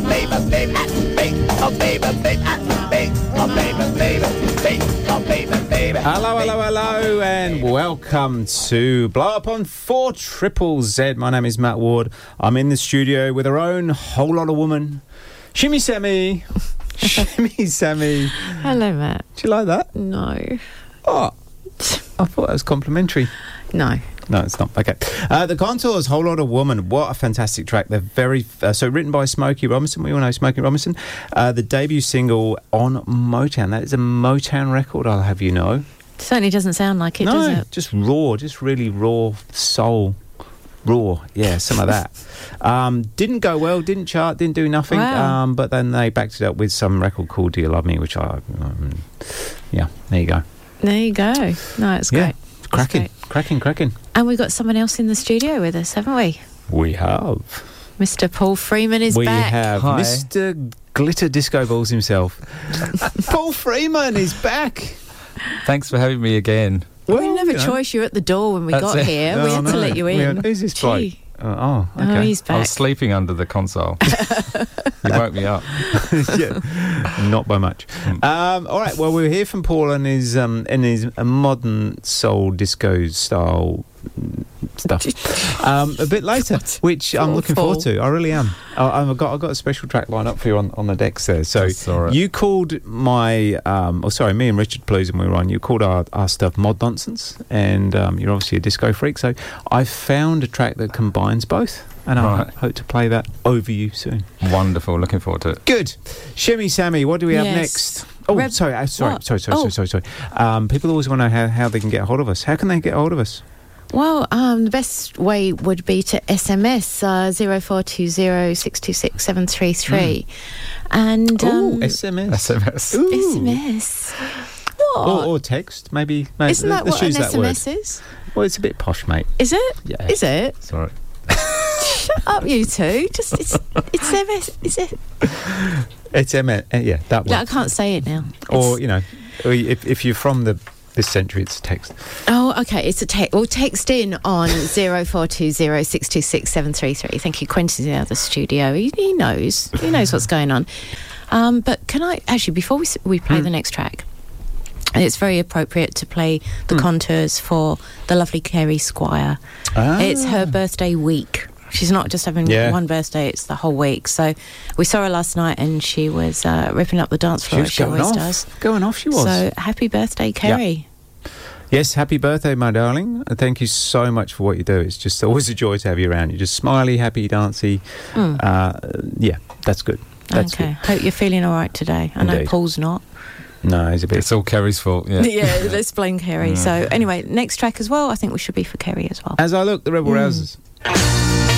baby, oh, baby, baby, ah, baby, baby, baby, ah, baby, baby, baby, baby, baby, baby.
Hello, hello, hello, and welcome to Blow Up on 4 Triple Z. My name is Matt Ward. I'm in the studio with our own whole lot of woman, Shimmy Sammy. Shimmy Sammy.
Hello, Matt.
Do you like that?
No.
Oh, I thought that was complimentary.
No.
No, it's not. Okay. Uh, the Contours, Whole Lot of Woman. What a fantastic track. They're very. Uh, so, written by Smokey Robinson. We all know Smokey Robinson. Uh, the debut single on Motown. That is a Motown record, I'll have you know.
Certainly doesn't sound like it,
no,
does it?
just raw, just really raw soul. Raw, yeah, some of that. Um, didn't go well, didn't chart, didn't do nothing.
Wow.
Um, but then they backed it up with some record called "Do You Love Me," which I, um, yeah, there you go.
There you go. No, it's
yeah,
great.
Cracking, cracking, cracking.
And we've got someone else in the studio with us, haven't we?
We have.
Mr. Paul Freeman is
we
back.
have Mr. Glitter Disco Balls himself. Paul Freeman is back.
Thanks for having me again.
we didn't have a
know.
choice. You were at the door when we
That's
got
it.
here. we
Oh,
had to let you in.
had- who's this bloke?
Gee.
Uh, oh,
Oh,
okay.
he's
I was sleeping under the console. you woke me up.
yeah, not by much. Um, all right. Well, we're here from Paul and his um, in his modern soul disco style stuff um, a bit later, which I'm
Poor
looking forward to. I really am. I, I've got I've got a special track lined up for you on, on the decks there. So you called my um, oh sorry, me and Richard Plews and we were on. You called our, our stuff mod nonsense, and um, you're obviously a disco freak. So I found a track that combines both, and I
Right.
hope to play that over you soon.
Wonderful. Looking forward to it.
Good. Shimmy Sammy, what do we have next? Oh,
Reb-
sorry, uh, sorry,
what?
sorry, sorry,
Oh.
sorry, sorry, sorry. Um, people always want to know how, how they can get hold of us. How can they get hold of us?
Well, um, the best way would be to SMS uh, 0420 626 733. And.
Ooh,
Um,
SMS.
SMS.
Ooh.
SMS. What?
Or, or text, maybe. maybe
Isn't that
let's
what an
use that word.
SMS is?
Well, it's a bit posh, mate.
Is it?
Yeah.
Is it?
Sorry.
Shut up, you two. Just it's it's MS. Is it?
It's M. Yeah, that
Yeah, I can't say it now.
Or you know, if if you're from the this century, it's text.
Oh, okay. It's a text. Well, text in on zero four two zero six two six seven three three. Thank you. Quentin's in the other studio. He, he knows. He knows what's going on. Um, but can I actually before we we play the next track? It's very appropriate to play the contours for the lovely Kerry Squire.
Ah.
It's her birthday week. She's not just having
Yeah.
one birthday; it's the whole week. So we saw her last night, and she was uh, ripping up the dance
She
floor.
was
as she
going
always
off.
does.
Going off, she was.
So happy birthday, Kerry!
Yes, happy birthday, my darling. And Thank you so much for what you do. It's just always a joy to have you around. You're just smiley, happy, dancy.
Mm.
Uh, yeah, that's good. That's
okay. Hope you're feeling all right today. I know Paul's not.
No, he's a bit.
It's all Kerry's fault. Yeah.
Yeah, let's blame Kerry.
Yeah.
So anyway, next track as well. I think we should be for Kerry as well.
As I look, the Rebel
Mm.
Rousers.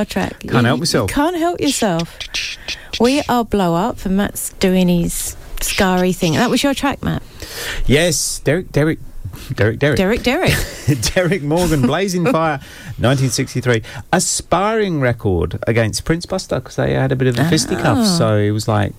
We
play a ska track,
Can't
you-
help myself.
You can't help yourself. We are blow up, and Matt's doing his Scarry thing. That was your track, Matt.
Yes, Derek, Derek, Derek, Derek.
Derek, Derek.
Derek Morgan, Blazing Fire, 1963. A sparring record against Prince Buster because they had a bit of a fisticuffs.
Oh.
So it was like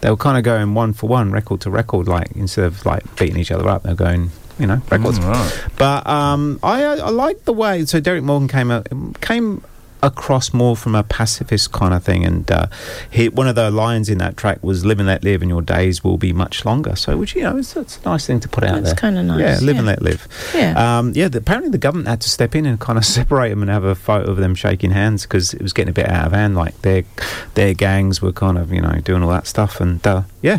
they were kind of going one for one, record to record, like instead of like beating each other up, they're going, you know, records.
Mm, right.
But um, I, I, I like the way. So Derek Morgan came out, came across more from a pacifist kind of thing, and uh, he, one of the lines in that track was "Live and let live, and your days will be much longer." So, which you know, it's, it's a nice thing to put out
That's
there.
kinda nice,
Yeah, live and let live.
Yeah.
Um, yeah. The, apparently, the government had to step in and kind of separate them and have a photo of them shaking hands because it was getting a bit out of hand. Like their their gangs were kind of you know doing all that stuff, and uh, yeah.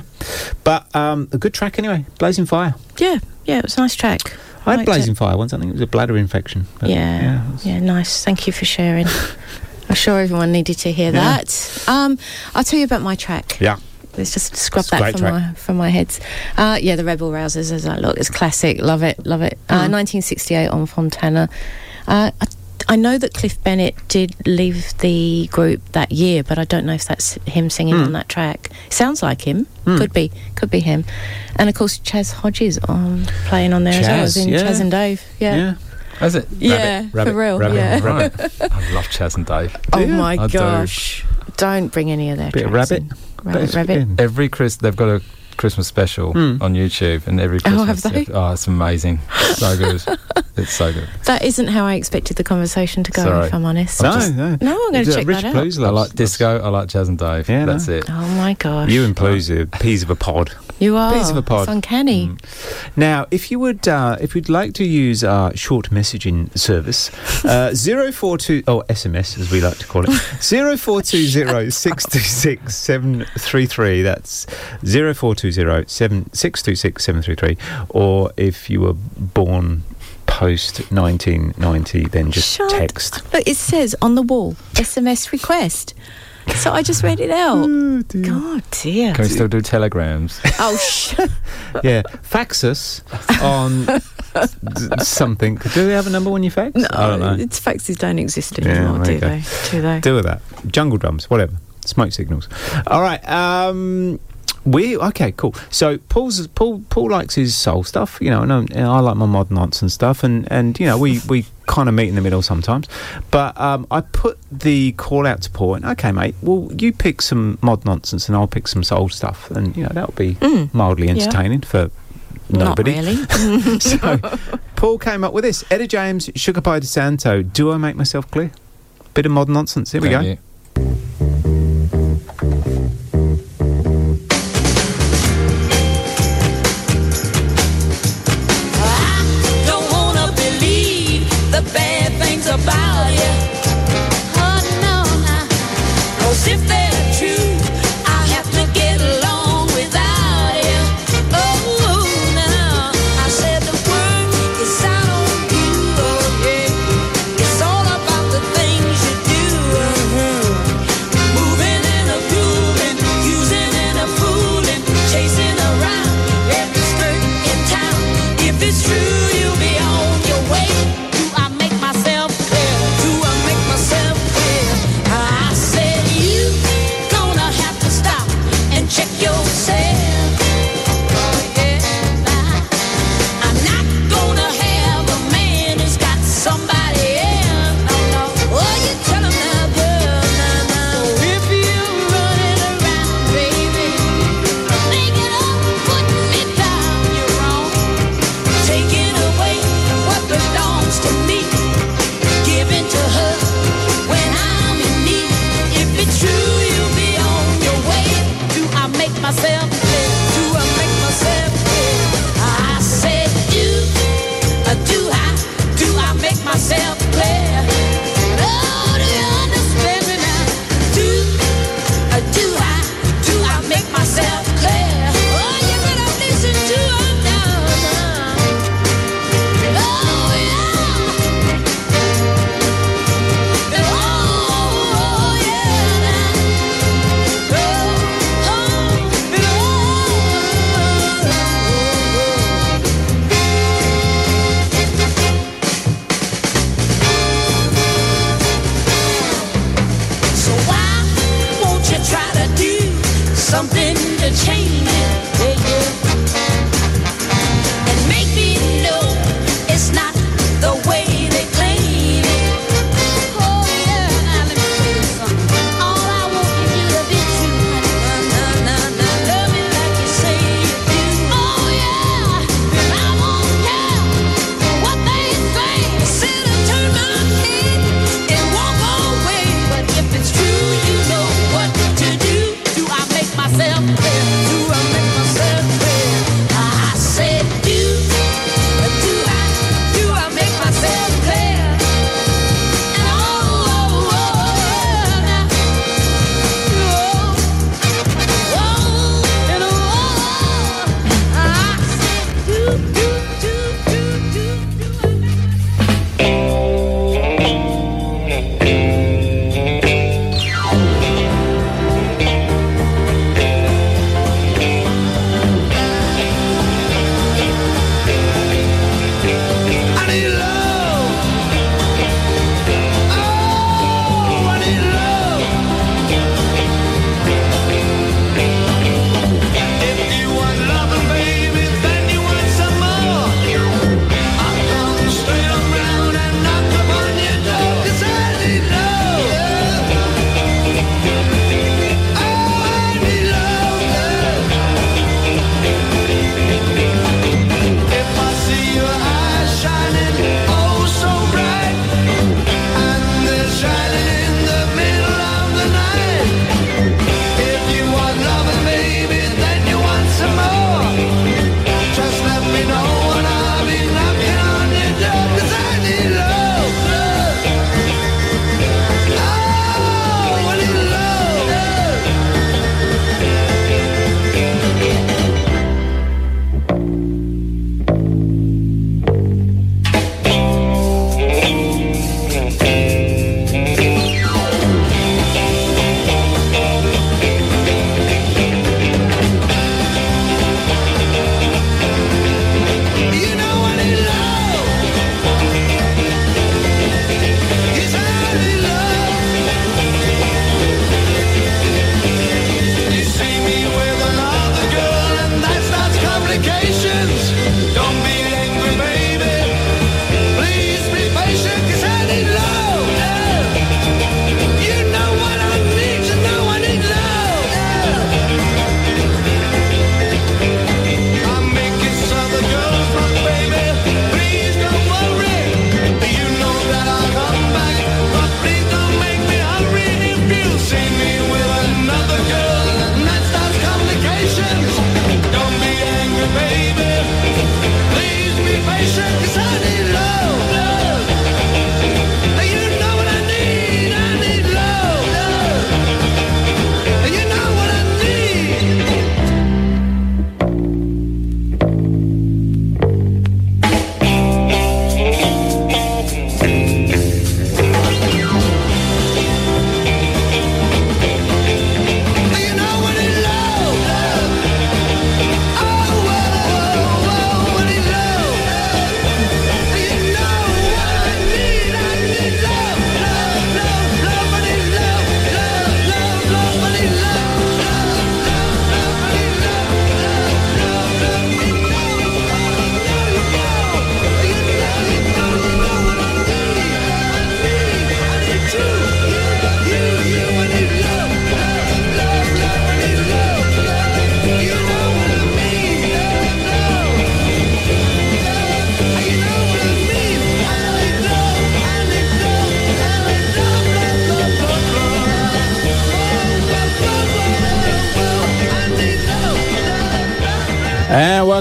But um, a good track anyway. Blazing Fire.
Yeah, yeah, it was a nice track.
I had Blazing
it.
Fire once. I think it was a bladder infection. but
Yeah, yeah, nice. Thank you for sharing. I'm sure everyone needed to hear
Yeah.
that. Um, I'll tell you about my track.
Yeah.
Let's just scrub
It's
that from
track.
my from my heads. Uh, yeah, the Rebel Rousers. As I look, it's classic. Love it, love it. Uh,
Mm.
1968 on Fontana. Uh, I, I know that Cliff Bennett did leave the group that year, but I don't know if that's him singing
Mm.
on that track. Sounds like him.
Mm.
Could be, could be him. And of course, Chas Hodges on playing on there as well as in
yeah.
Chas and Dave. Yeah.
Is it?
Yeah, for real, yeah.
Right. I love Chas and Dave.
Oh my
I
gosh! Don't bring any of their
Bit of rabbit.
in. Rabbit, rabbit.
Every Chris, they've got a Christmas special
Hmm.
on YouTube, and every Christmas.
Oh, have they?
oh, it's amazing, so good, it's so good.
That isn't how I expected the conversation to go.
Sorry.
If I'm honest.
I'm just-
no, I'm going to check that out.
I like disco. I like jazz and Dave.
Yeah,
that's
no.
it.
Oh my gosh!
You and Plews are peas of a pod.
You are.
Peas of a pod.
It's uncanny.
Now, if you would, uh, if you'd like to use our short messaging service, uh, zero four two oh SMS as we like to call it, zero four two zero six two six seven three three. That's zero four two zero seven six two six seven three three. Or if you were born post nineteen ninety, then just
Shut
text.
Look, it says on the wall SMS request. So I just read it out. God dear.
Can we still do telegrams?
Oh, sh-
yeah, fax us on something. Do they have a number when you fax?
no,
I don't know.
it's faxes don't exist anymore,
there
do they? Do they?
Do with that. Jungle drums, whatever. Smoke signals. All right. Um, we okay, cool. So Paul's Paul Paul likes his soul stuff, you know, and, and I like my mod nonsense stuff, and and you know we we kind of meet in the middle sometimes. But um, I put the call out to Paul, and okay, mate, well you pick some mod nonsense, and I'll pick some soul stuff, and you know that'll be mildly
Mm. yeah.
entertaining for
Not
nobody.
really.
so Paul came up with this: Etta James, Sugar Pie DeSanto. Do I make myself clear? Bit of modern nonsense. Here we go.
Thank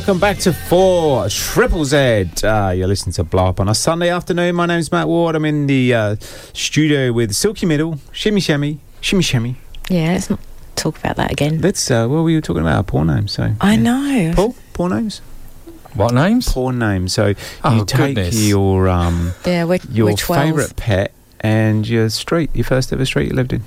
welcome back to Four Triple Z. Uh, you're listening to Blow Up on a Sunday afternoon. My name's Matt Ward. I'm in the uh, studio with Silky Middle, Shimmy shimmy, Shimmy shimmy.
Yeah, let's not talk about that again.
That's uh, well, we were talking about our poor names. So
I know.
Paul, poor names.
What names?
Poor names. So
oh,
you take
goodness.
your um,
yeah, we're,
your favourite pet and your street, your first ever street you lived in.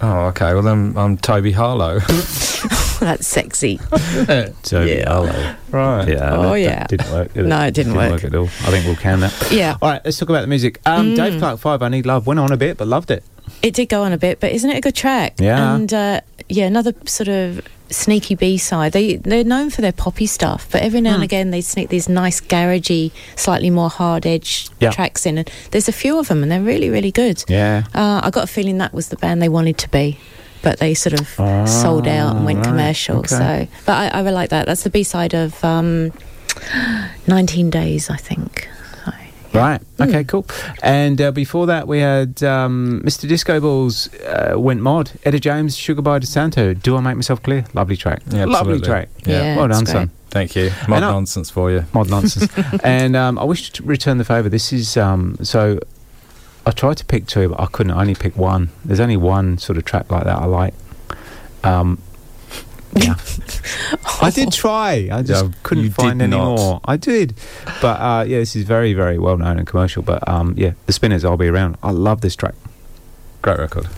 Oh, okay. Well, I'm I'm Toby Harlow.
that's sexy.
so,
yeah.
Right.
Yeah.
Oh,
that,
yeah.
That didn't work. Did it?
No, it didn't, didn't work. work.
at all. I think we'll can that.
Yeah.
All right, let's talk about the music. Um,
mm.
Dave Clark 5, I Need Love, went on a bit, but loved it.
It did go on a bit, but isn't it a good track?
Yeah.
And uh, yeah, another sort of sneaky B side. They they're known for their poppy stuff, but every now mm.
and
again they sneak these nice garagey, slightly more hard edge
yeah.
tracks in. And there's a few of them, and they're really really good.
Yeah.
Uh, I got a feeling that was the band they wanted to be but they sort of sold out and went
Ah, right,
commercial.
okay.
So, but I, I really like that. That's the B side of um, 19 Days, I think.
Right. Okay.
Hmm.
Cool. And uh, before that, we had um, Mr. Disco Balls uh, went mod. Etta James, Sugar Pie DeSanto. Do I make myself clear? Lovely track.
Yeah,
Lovely track.
Yeah.
Well
Yeah,
done,
it's
son.
Thank you. Mod
And I-
nonsense for you.
Mod nonsense. and um, I wish to return the favour. This is um, so. I tried to pick two, but I couldn't. I only pick one. There's only one sort of track like that I like. Um, yeah, I did try. I just
Yeah,
couldn't find any
not.
more. I did, but uh, yeah, this is very, very well known and commercial. But um, yeah, the Spinners, I'll be around. I love this track.
Great record.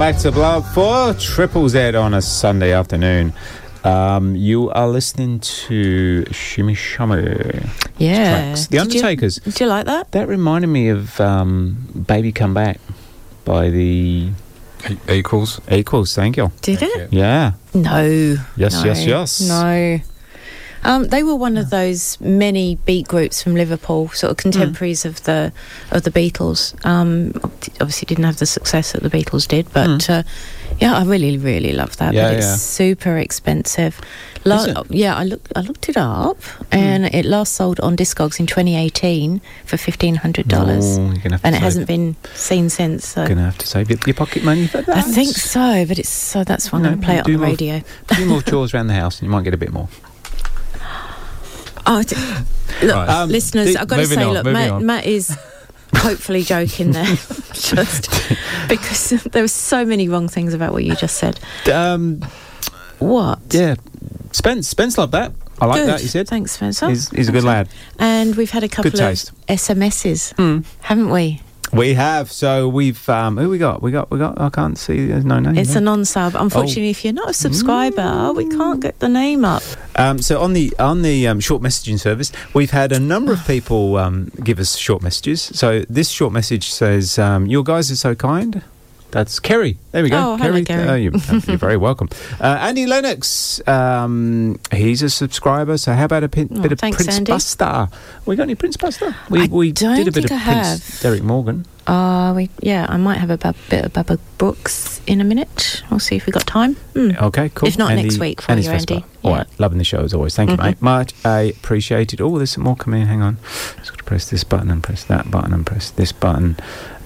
Back to Blow Up for Triple Z on a Sunday afternoon. Um, you are listening to Shimmy Shimmy.
Yeah.
Tracks. The
Did you-
Undertakers.
Did you like that?
That reminded me of um, Baby Come Back by the
Equals.
Equals, thank you.
Did it?
Yeah.
No.
Yes,
no,
yes, yes.
No. Um, they were one of those many beat groups from Liverpool, sort of
Hmm.
contemporaries of the of the Beatles. Um, obviously, didn't have the success that the Beatles did, but uh, yeah, I really, really love that.
Yeah,
but it's
yeah.
super expensive. La-
it?
Yeah, I looked I looked it up, and it last sold on Discogs in 2018 for fifteen hundred dollars,
Oh, you're gonna have to
and it hasn't been seen since. So.
Gonna have to save your, pocket money for that.
I think so, but it's so that's why I'm
No,
to play it on the
more-
radio.
Few more chores around the house and you might get a bit more.
Oh, d- look,
Right. Um,
listeners, I've got to say,
on,
look, Matt. Matt is hopefully joking there, just because there were so many wrong things about what you just said.
Um,
what?
Yeah, Spence. Spence loved that. I like
Good.
that. You said.
Thanks, Spencer.
He's, he's a good lad.
And we've had a couple of
taste.
SMSs, haven't we?
We have. So we've. Um, who we got? We got. We got. I can't see. There's no name.
It's
there.
a non-sub.
Oh.
Unfortunately, if you're not a subscriber, we can't get the name up.
Um, so on the on the um, short messaging service, we've had a number of people um, give us short messages. So this short message says, um, "Your guys are so kind." That's Kerry. There we go.
Oh, hello, Kerry.
uh, you, you're very welcome. Uh, Andy Lennox, um, he's a subscriber. So how about a pin,
Oh,
bit of
thanks,
Prince
Andy.
Buster? We got any Prince Buster? We we
don't
did a bit of
I
Prince
have.
Derrick Morgan.
Uh, we yeah, I might have a bab- bit of Baba Brooks in a minute. We'll see if we got time. Hmm.
Okay, cool.
If not
Andy-
next week for
Andy's
you. Andy.
All right, loving the show as always. Thank
Mhm.
you, mate. Much appreciated. Oh, there's some more coming in. Hang on. Just got to press this button and press that button and press this button.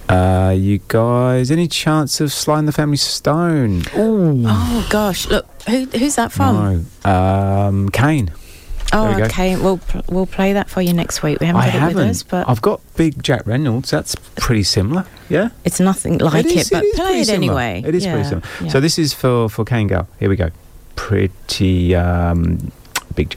Uh, you guys, any chance of Sly and the Family Stone? Ooh.
Oh gosh, look, who who's that from?
No. Um, Kane.
Oh,
we
okay. We'll we'll play that for you next week. We haven't
I
got
haven't.
with us, but
I've got Big Jack Reynolds. That's pretty similar. Yeah.
it's nothing like it.
is-
but
is
play it
similar.
anyway.
It is
yeah,
pretty similar.
yeah.
So this is for for Kane Gal. Here we go. Pretty um, Big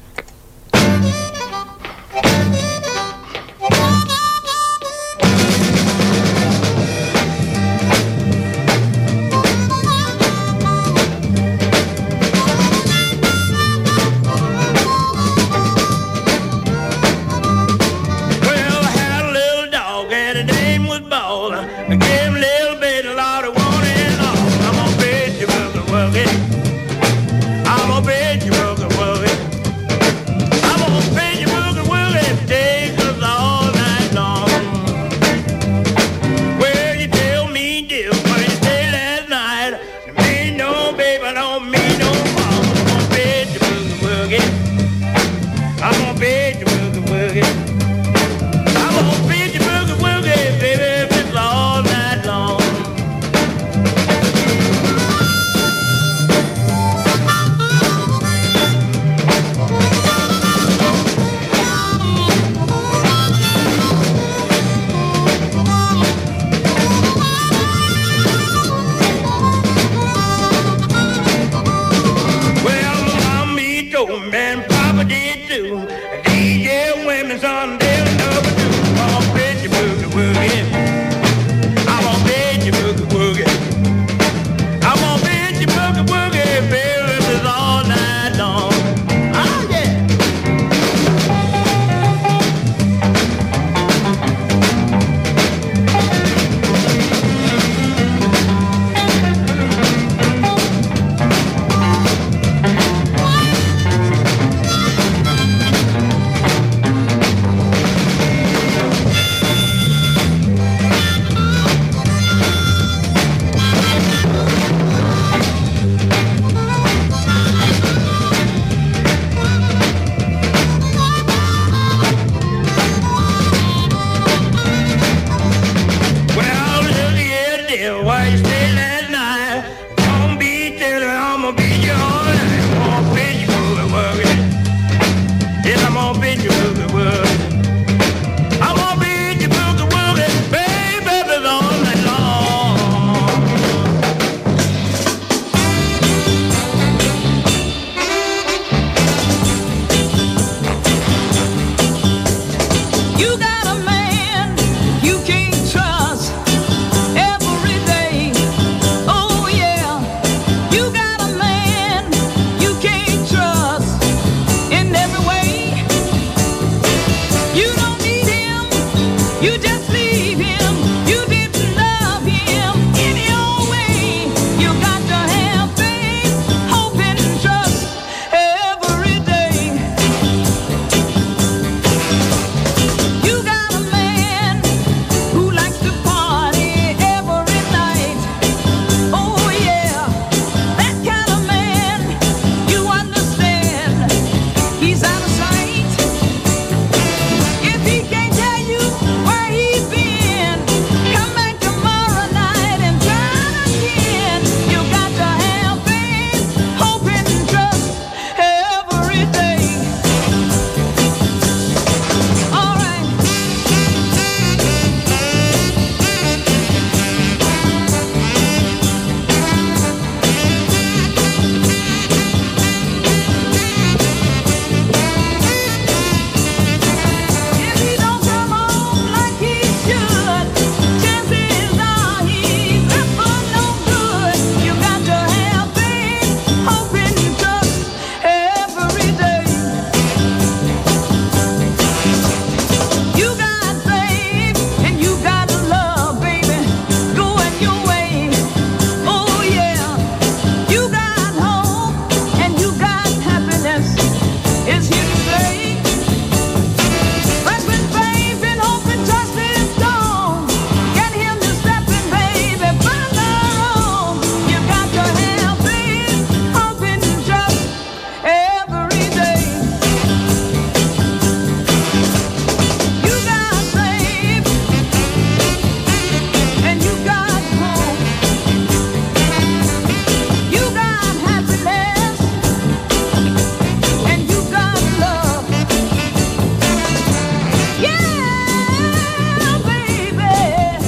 telling I'm gonna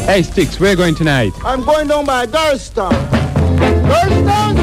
Hey, Sticks, we're you going tonight.
I'm going down by Darstown. Darstown,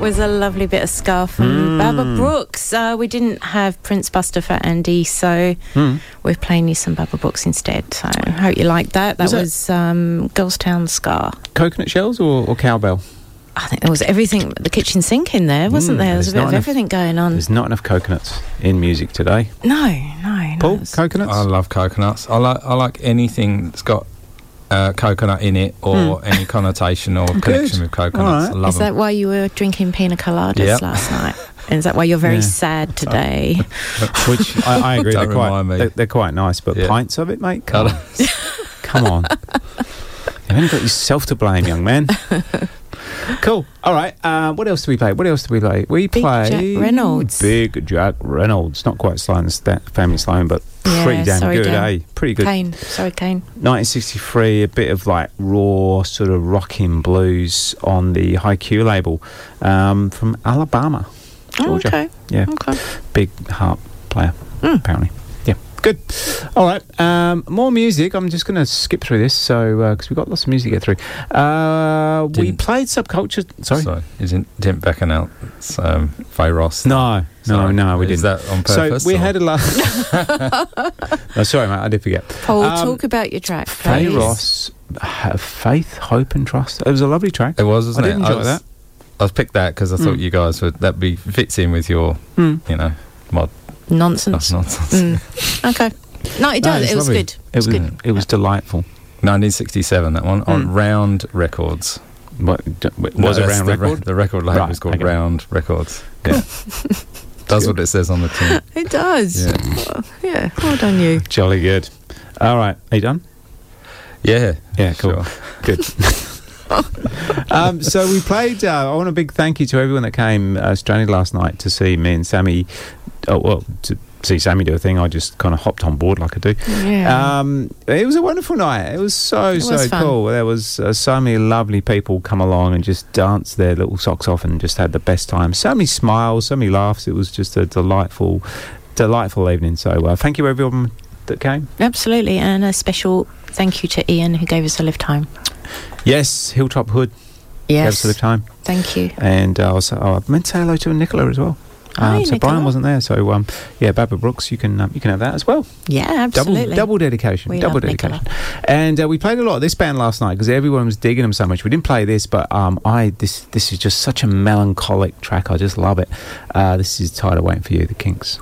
that was a lovely bit of ska from
Mm.
Baba Brooks. Uh, we didn't have Prince Buster for Andy, so
Mm.
we're playing you some Baba Brooks instead. So I hope you liked that. That
Was that-
was um, Girlstown Ska.
Coconut shells or, or cowbell?
I think there was everything, the kitchen sink in there, wasn't
Mm,
there? There was a
there's
bit
not
of
enough-
everything going on.
There's not enough coconuts in music today.
No, no, no.
Paul, coconuts?
I love coconuts. I like I like anything that's got uh, coconut in it or any connotation or connection with coconuts. I love
Is that
them.
why you were drinking pina coladas
Yep.
last night? And is that why you're very
Yeah.
sad today?
Which I, I agree, they're quite,
me.
they're, they're quite nice, but pints of it, mate? Come on. Come on. You've only got yourself to blame, young man. Cool. All right. Uh, what else do we play? What else do we play? We
Big
play
Jack Reynolds.
Big Jack Reynolds. Not quite Sly and the Sta- Family Sloan, but pretty
Yeah,
damn
sorry,
good,
Dan.
eh? Pretty good.
Kane. Sorry, Kane.
1963, a bit of like raw sort of rocking blues on the Hi-Q label um, from Alabama,
Oh,
Georgia.
okay.
Yeah,
Okay.
big harp player apparently. Yeah, good. All right, um, more music. I'm just going to skip through this, so because we've got lots of music to get through. Uh, we played Subculture. Sorry.
Sorry, isn't didn't beckon out um, Faye Ross?
No, no,
Sorry.
no, we
Is
didn't.
that on purpose?
So we
or-
had a lot. no, sorry, mate, I did forget.
Paul,
Um,
talk about your track,
Faye
please.
Ross, have faith, hope, and trust. It was a lovely track.
It was, wasn't
I
it?
did enjoy
was,
that.
I was picked that because I thought
Mm.
you guys would that be fits in with your,
Mm.
you know, mod
Nonsense.
nonsense.
Mm. Okay. No, it does.
it's
it was
lovely.
good.
It was
good.
It was delightful.
1967, that one on
Mm.
Round Records.
What d- w-
No,
was a
that's
round
the, re-
record?
the record label
Right,
is called
okay.
Round Records. Yeah, does what it says on the tin.
It does.
Yeah.
Oh, yeah. Well done, you.
Jolly good. All right, are you done?
Yeah,
Yeah, cool.
Sure.
Good. um, so we played. Uh, I want a big thank you to everyone that came uh, stranded last night to see me and Sammy. Oh well, to see Sammy do a thing, I just kind of hopped on board like I do.
Yeah.
Um, it was a wonderful night. It was so
It
so
was
cool. There was uh, so many lovely people come along and just danced their little socks off and just had the best time. So many smiles, so many laughs. It was just a delightful, delightful evening. So uh, thank you everyone that came.
Absolutely, and a special thank you to Ian who gave us a lift home.
Yes, Hilltop Hood. Gave us
Yes.
for the time.
Thank you.
And uh, also, oh, I meant to say hello to Nicola as well. Um, so Brian wasn't there, so um, yeah, Baba Brooks, you can um, you can have that as well.
Yeah,
Double,
absolutely.
double dedication,
We
double dedication. And uh, we played a lot of this band last night because everyone was digging them so much. We didn't play this, but um, I this this is just such a melancholic track. I just love it. Uh, this is tired of waiting for you, the Kinks.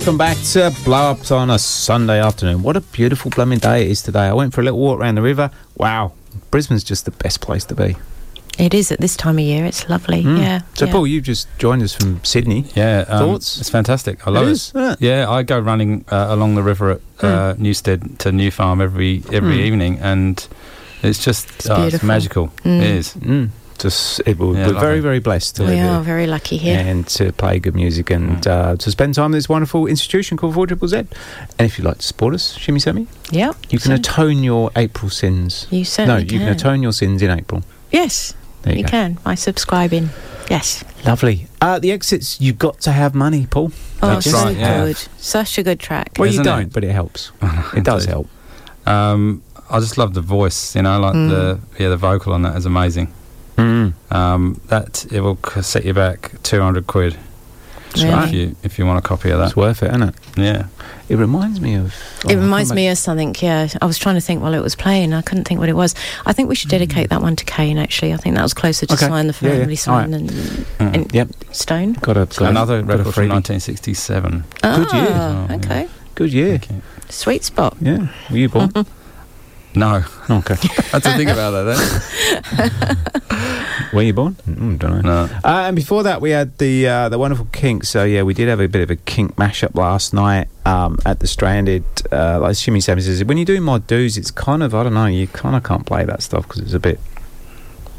Welcome back to Blow Ups on a Sunday afternoon. What a beautiful blooming day it is today. I went for a little walk around the river. Wow, Brisbane's just the best place to be.
It is at this time of year. It's lovely.
Mm.
Yeah.
So,
yeah.
Paul, you've just joined us from Sydney.
Yeah, um,
Thoughts?
It's fantastic. I love
It
it.
is, isn't it?
Yeah, I go running uh, along the river at uh, Newstead to New Farm every every
Mm.
evening, and it's just
It's
oh, it's magical.
Mm.
It is.
Just, it, we're
Yeah,
we're
lovely.
very, very blessed to
we
live
are
here.
very lucky here.
And to play good music and uh, to spend time in this wonderful institution called 4 Triple Z. And if you'd like to support us, Shimmy Sammy,
Yep.
you can atone your April sins.
You certainly
no,
certainly
you can
can.
atone your sins in April.
Yes,
There you
you can by subscribing. Yes.
Lovely. Uh, the exits, you've got to have money, Paul.
Oh,
That's
so
right, yeah.
good. Such a good track.
Well, you
Isn't
don't,
it?
but it helps. it does help.
Um, I just love the voice. You know, like
Mm.
the yeah, the vocal on that is amazing.
Mm.
Um, that it will set you back two hundred quid.
Really?
If you if you want a copy of that,
It's worth it, isn't it?
yeah.
It reminds me of.
It reminds me of something, yeah. I was trying to think while it was playing. I couldn't think what it was. I think we should dedicate that one to Kane, actually. I think that was closer to
Okay.
Sign the
Yeah, yeah.
Family Sign
All right.
than
Mm.
and Stone.
Got a, got
Another
got a
record from
freebie.
1967.
Good year.
Ah,
Oh,
okay.
Good year.
Sweet spot.
Yeah. Were you born?
No,
okay.
I had to think about that. Then.
Were you born? Mm, don't know.
No.
Uh, and before that, we had the uh, the wonderful Kink. So yeah, we did have a bit of a Kink mashup last night um, at the Stranded. Uh, like Shimmy Sammy says, when you do mod dues, it's kind of I don't know. You kind of can't play that stuff because it's a bit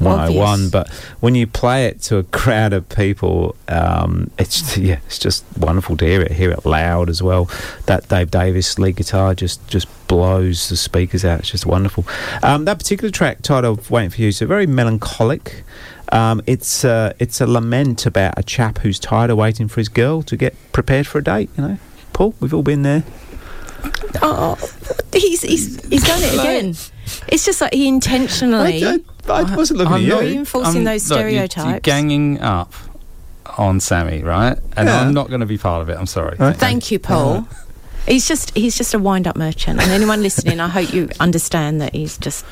101.
Obvious.
But when you play it to a crowd of people, um, it's yeah, it's just wonderful to hear it. Hear it loud as well. That Dave Davies lead guitar just just blows the speakers out. It's just wonderful. Um, that particular track titled "Waiting for You" is very melancholic. Um, it's uh, it's a lament about a chap who's tired of waiting for his girl to get prepared for a date. You know, Paul, we've all been there.
Oh, he's, he's, he's done it again. It's just like he intentionally.
I, I, I wasn't looking
I'm
at
not
you.
reinforcing
I'm-
those
look, you-
stereotypes.
You're ganging up on Sammy, right? And
Yeah.
I'm not going to be part of it. I'm sorry.
Okay.
Thank you, Paul. He's just he's just a wind up merchant. And anyone listening, I hope you understand that he's just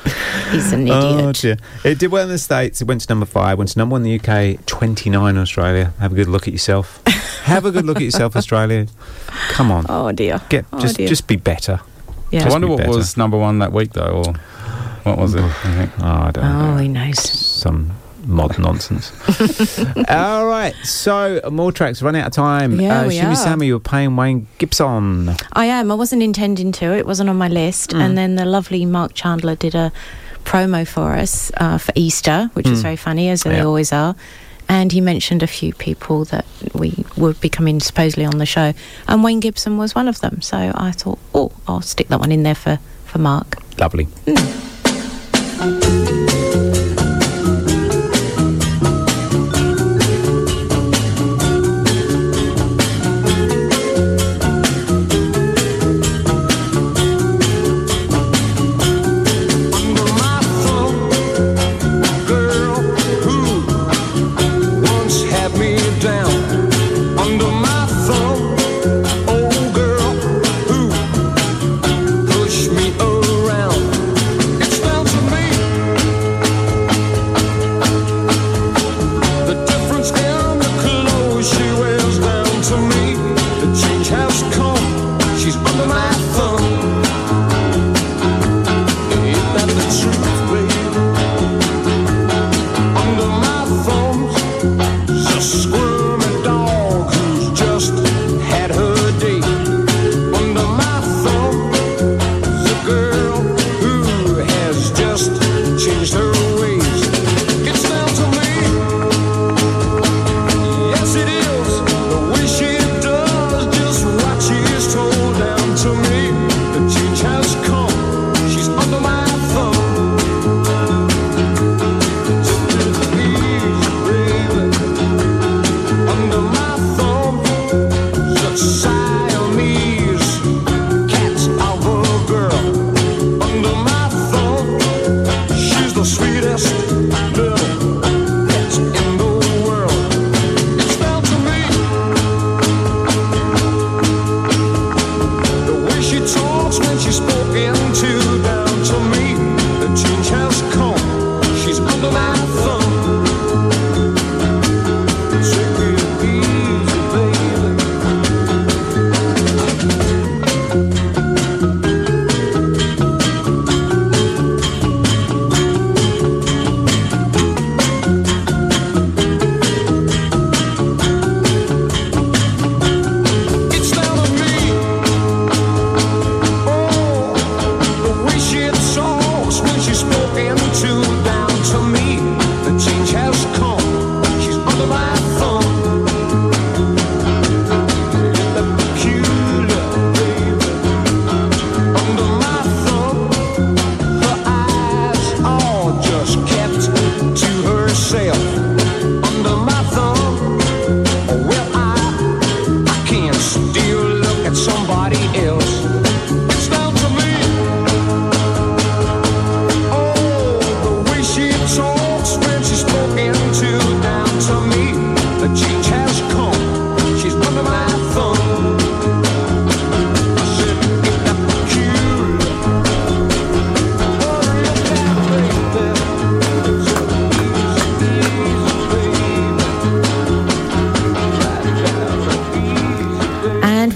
he's an
Oh
idiot.
dear! It did well in the states. It went to number five. Went to number one in the UK. Twenty nine in Australia. Have a good look at yourself. Have a good look at yourself, Australia. Come on,
Oh dear.
get
Oh,
just
dear.
just be better.
Yeah.
I wonder
be
what
better.
was number one that week, though, or what was it? I.
Oh, I don't know.
Oh, he knows.
Some mod nonsense. All right, so more tracks. Run out of time.
Yeah,
uh,
we
Shimmy
are.
Sammy, you were playing Wayne Gibson.
I am. I wasn't intending to. It wasn't on my list.
Mm.
And then the lovely Mark Chandler did a promo for us uh, for Easter, which was
Mm.
very funny, as they always are. And he mentioned a few people that we would be coming supposedly on the show, and Wayne Gibson was one of them. So I thought, oh, I'll stick that one in there for for Mark.
Lovely.
Under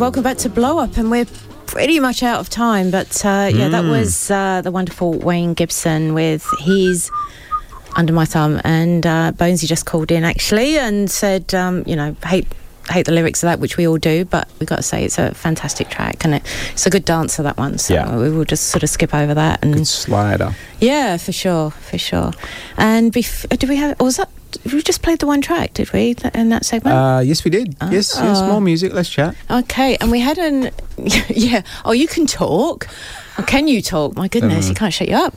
welcome back to Blow Up, and we're pretty much out of time. But uh, yeah, that
Mm.
was uh, the wonderful Wayne Gibson with his Under My Thumb, and uh, Bonesy just called in actually and said, um, you know, hate hate the lyrics of that, which we all do, but we've got to say it's a fantastic track and it, it's a good dancer that one. So
Yeah.
we will just sort of skip over that and
Slider.
yeah, for sure, for sure. And bef- uh, did we have? Or was that? We just played the one track, did we, in that segment?
Uh, yes, we did. Yes, yes.
Oh.
More music. Let's chat.
Okay, and we had an yeah. Oh, you can talk. Can you talk? My goodness,
Mm.
you can't shut you up.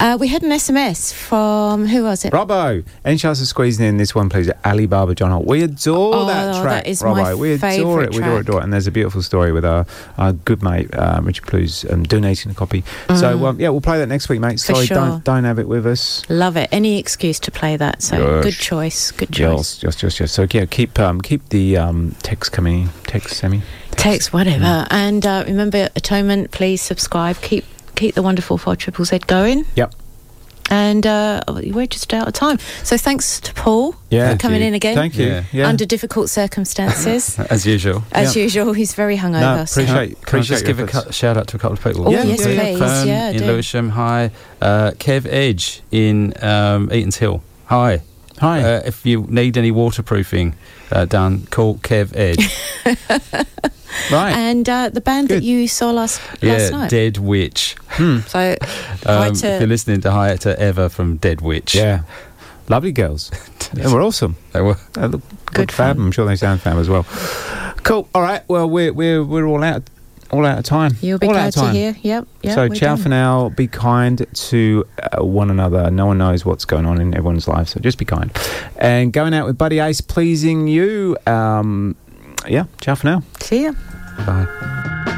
Uh, we had an SMS from who was it?
Robbo. Any chance of squeezing in this one, please? Alibaba John Holt. We adore
Oh,
that
that
track,
is
Robbo.
my
we adore it. We adore it,
track.
adore it. And there's a beautiful story with our, our good mate uh, Richard Blues um, donating a copy. So
Mm.
um, yeah, we'll play that next week, mate. Sorry,
sure.
don't don't have it with us.
Love it. Any excuse to play that. So good choice. Good choice.
Yes, yes, yes, yes. So yeah, keep um, keep the um, text coming. in. Text, Sammy.
Text whatever.
Mm.
And uh, remember, atonement. Please subscribe. Keep keep the wonderful four triple Z going.
Yep.
And uh, we're just out of time. So thanks to Paul
Yeah.
for coming
you.
in again.
Thank you. Yeah. Yeah.
Under difficult circumstances.
As usual.
As usual, he's very hungover. so-
Can I- Can I just give a cu- shout out to a couple of people?
Oh, Yeah, yes,
Ruth
please.
Fern
Yeah,
in
do.
Lewisham. Hi. Uh, Kev Edge in um, Eaton's Hill. Hi.
Hi.
Uh, if you need any waterproofing uh, done, call Kev Edge.
right.
And uh, the band that you saw last last
yeah,
night.
Dead Witch.
So hi
Um,
to-
if you're listening to Hi to Ever from Dead Witch.
Yeah. Lovely girls. they were awesome.
They were.
They look good fab. I'm sure they sound fab as well. Cool. All right. Well, we're we're we're all out all out of time.
You'll be
all
glad
out of
to hear. Yep. yep
so ciao
done.
for now. Be kind to uh, one another. No one knows what's going on in everyone's life, so just be kind. And going out with Buddy Ace, pleasing you. Um, yeah. Ciao for now.
See ya.
Bye.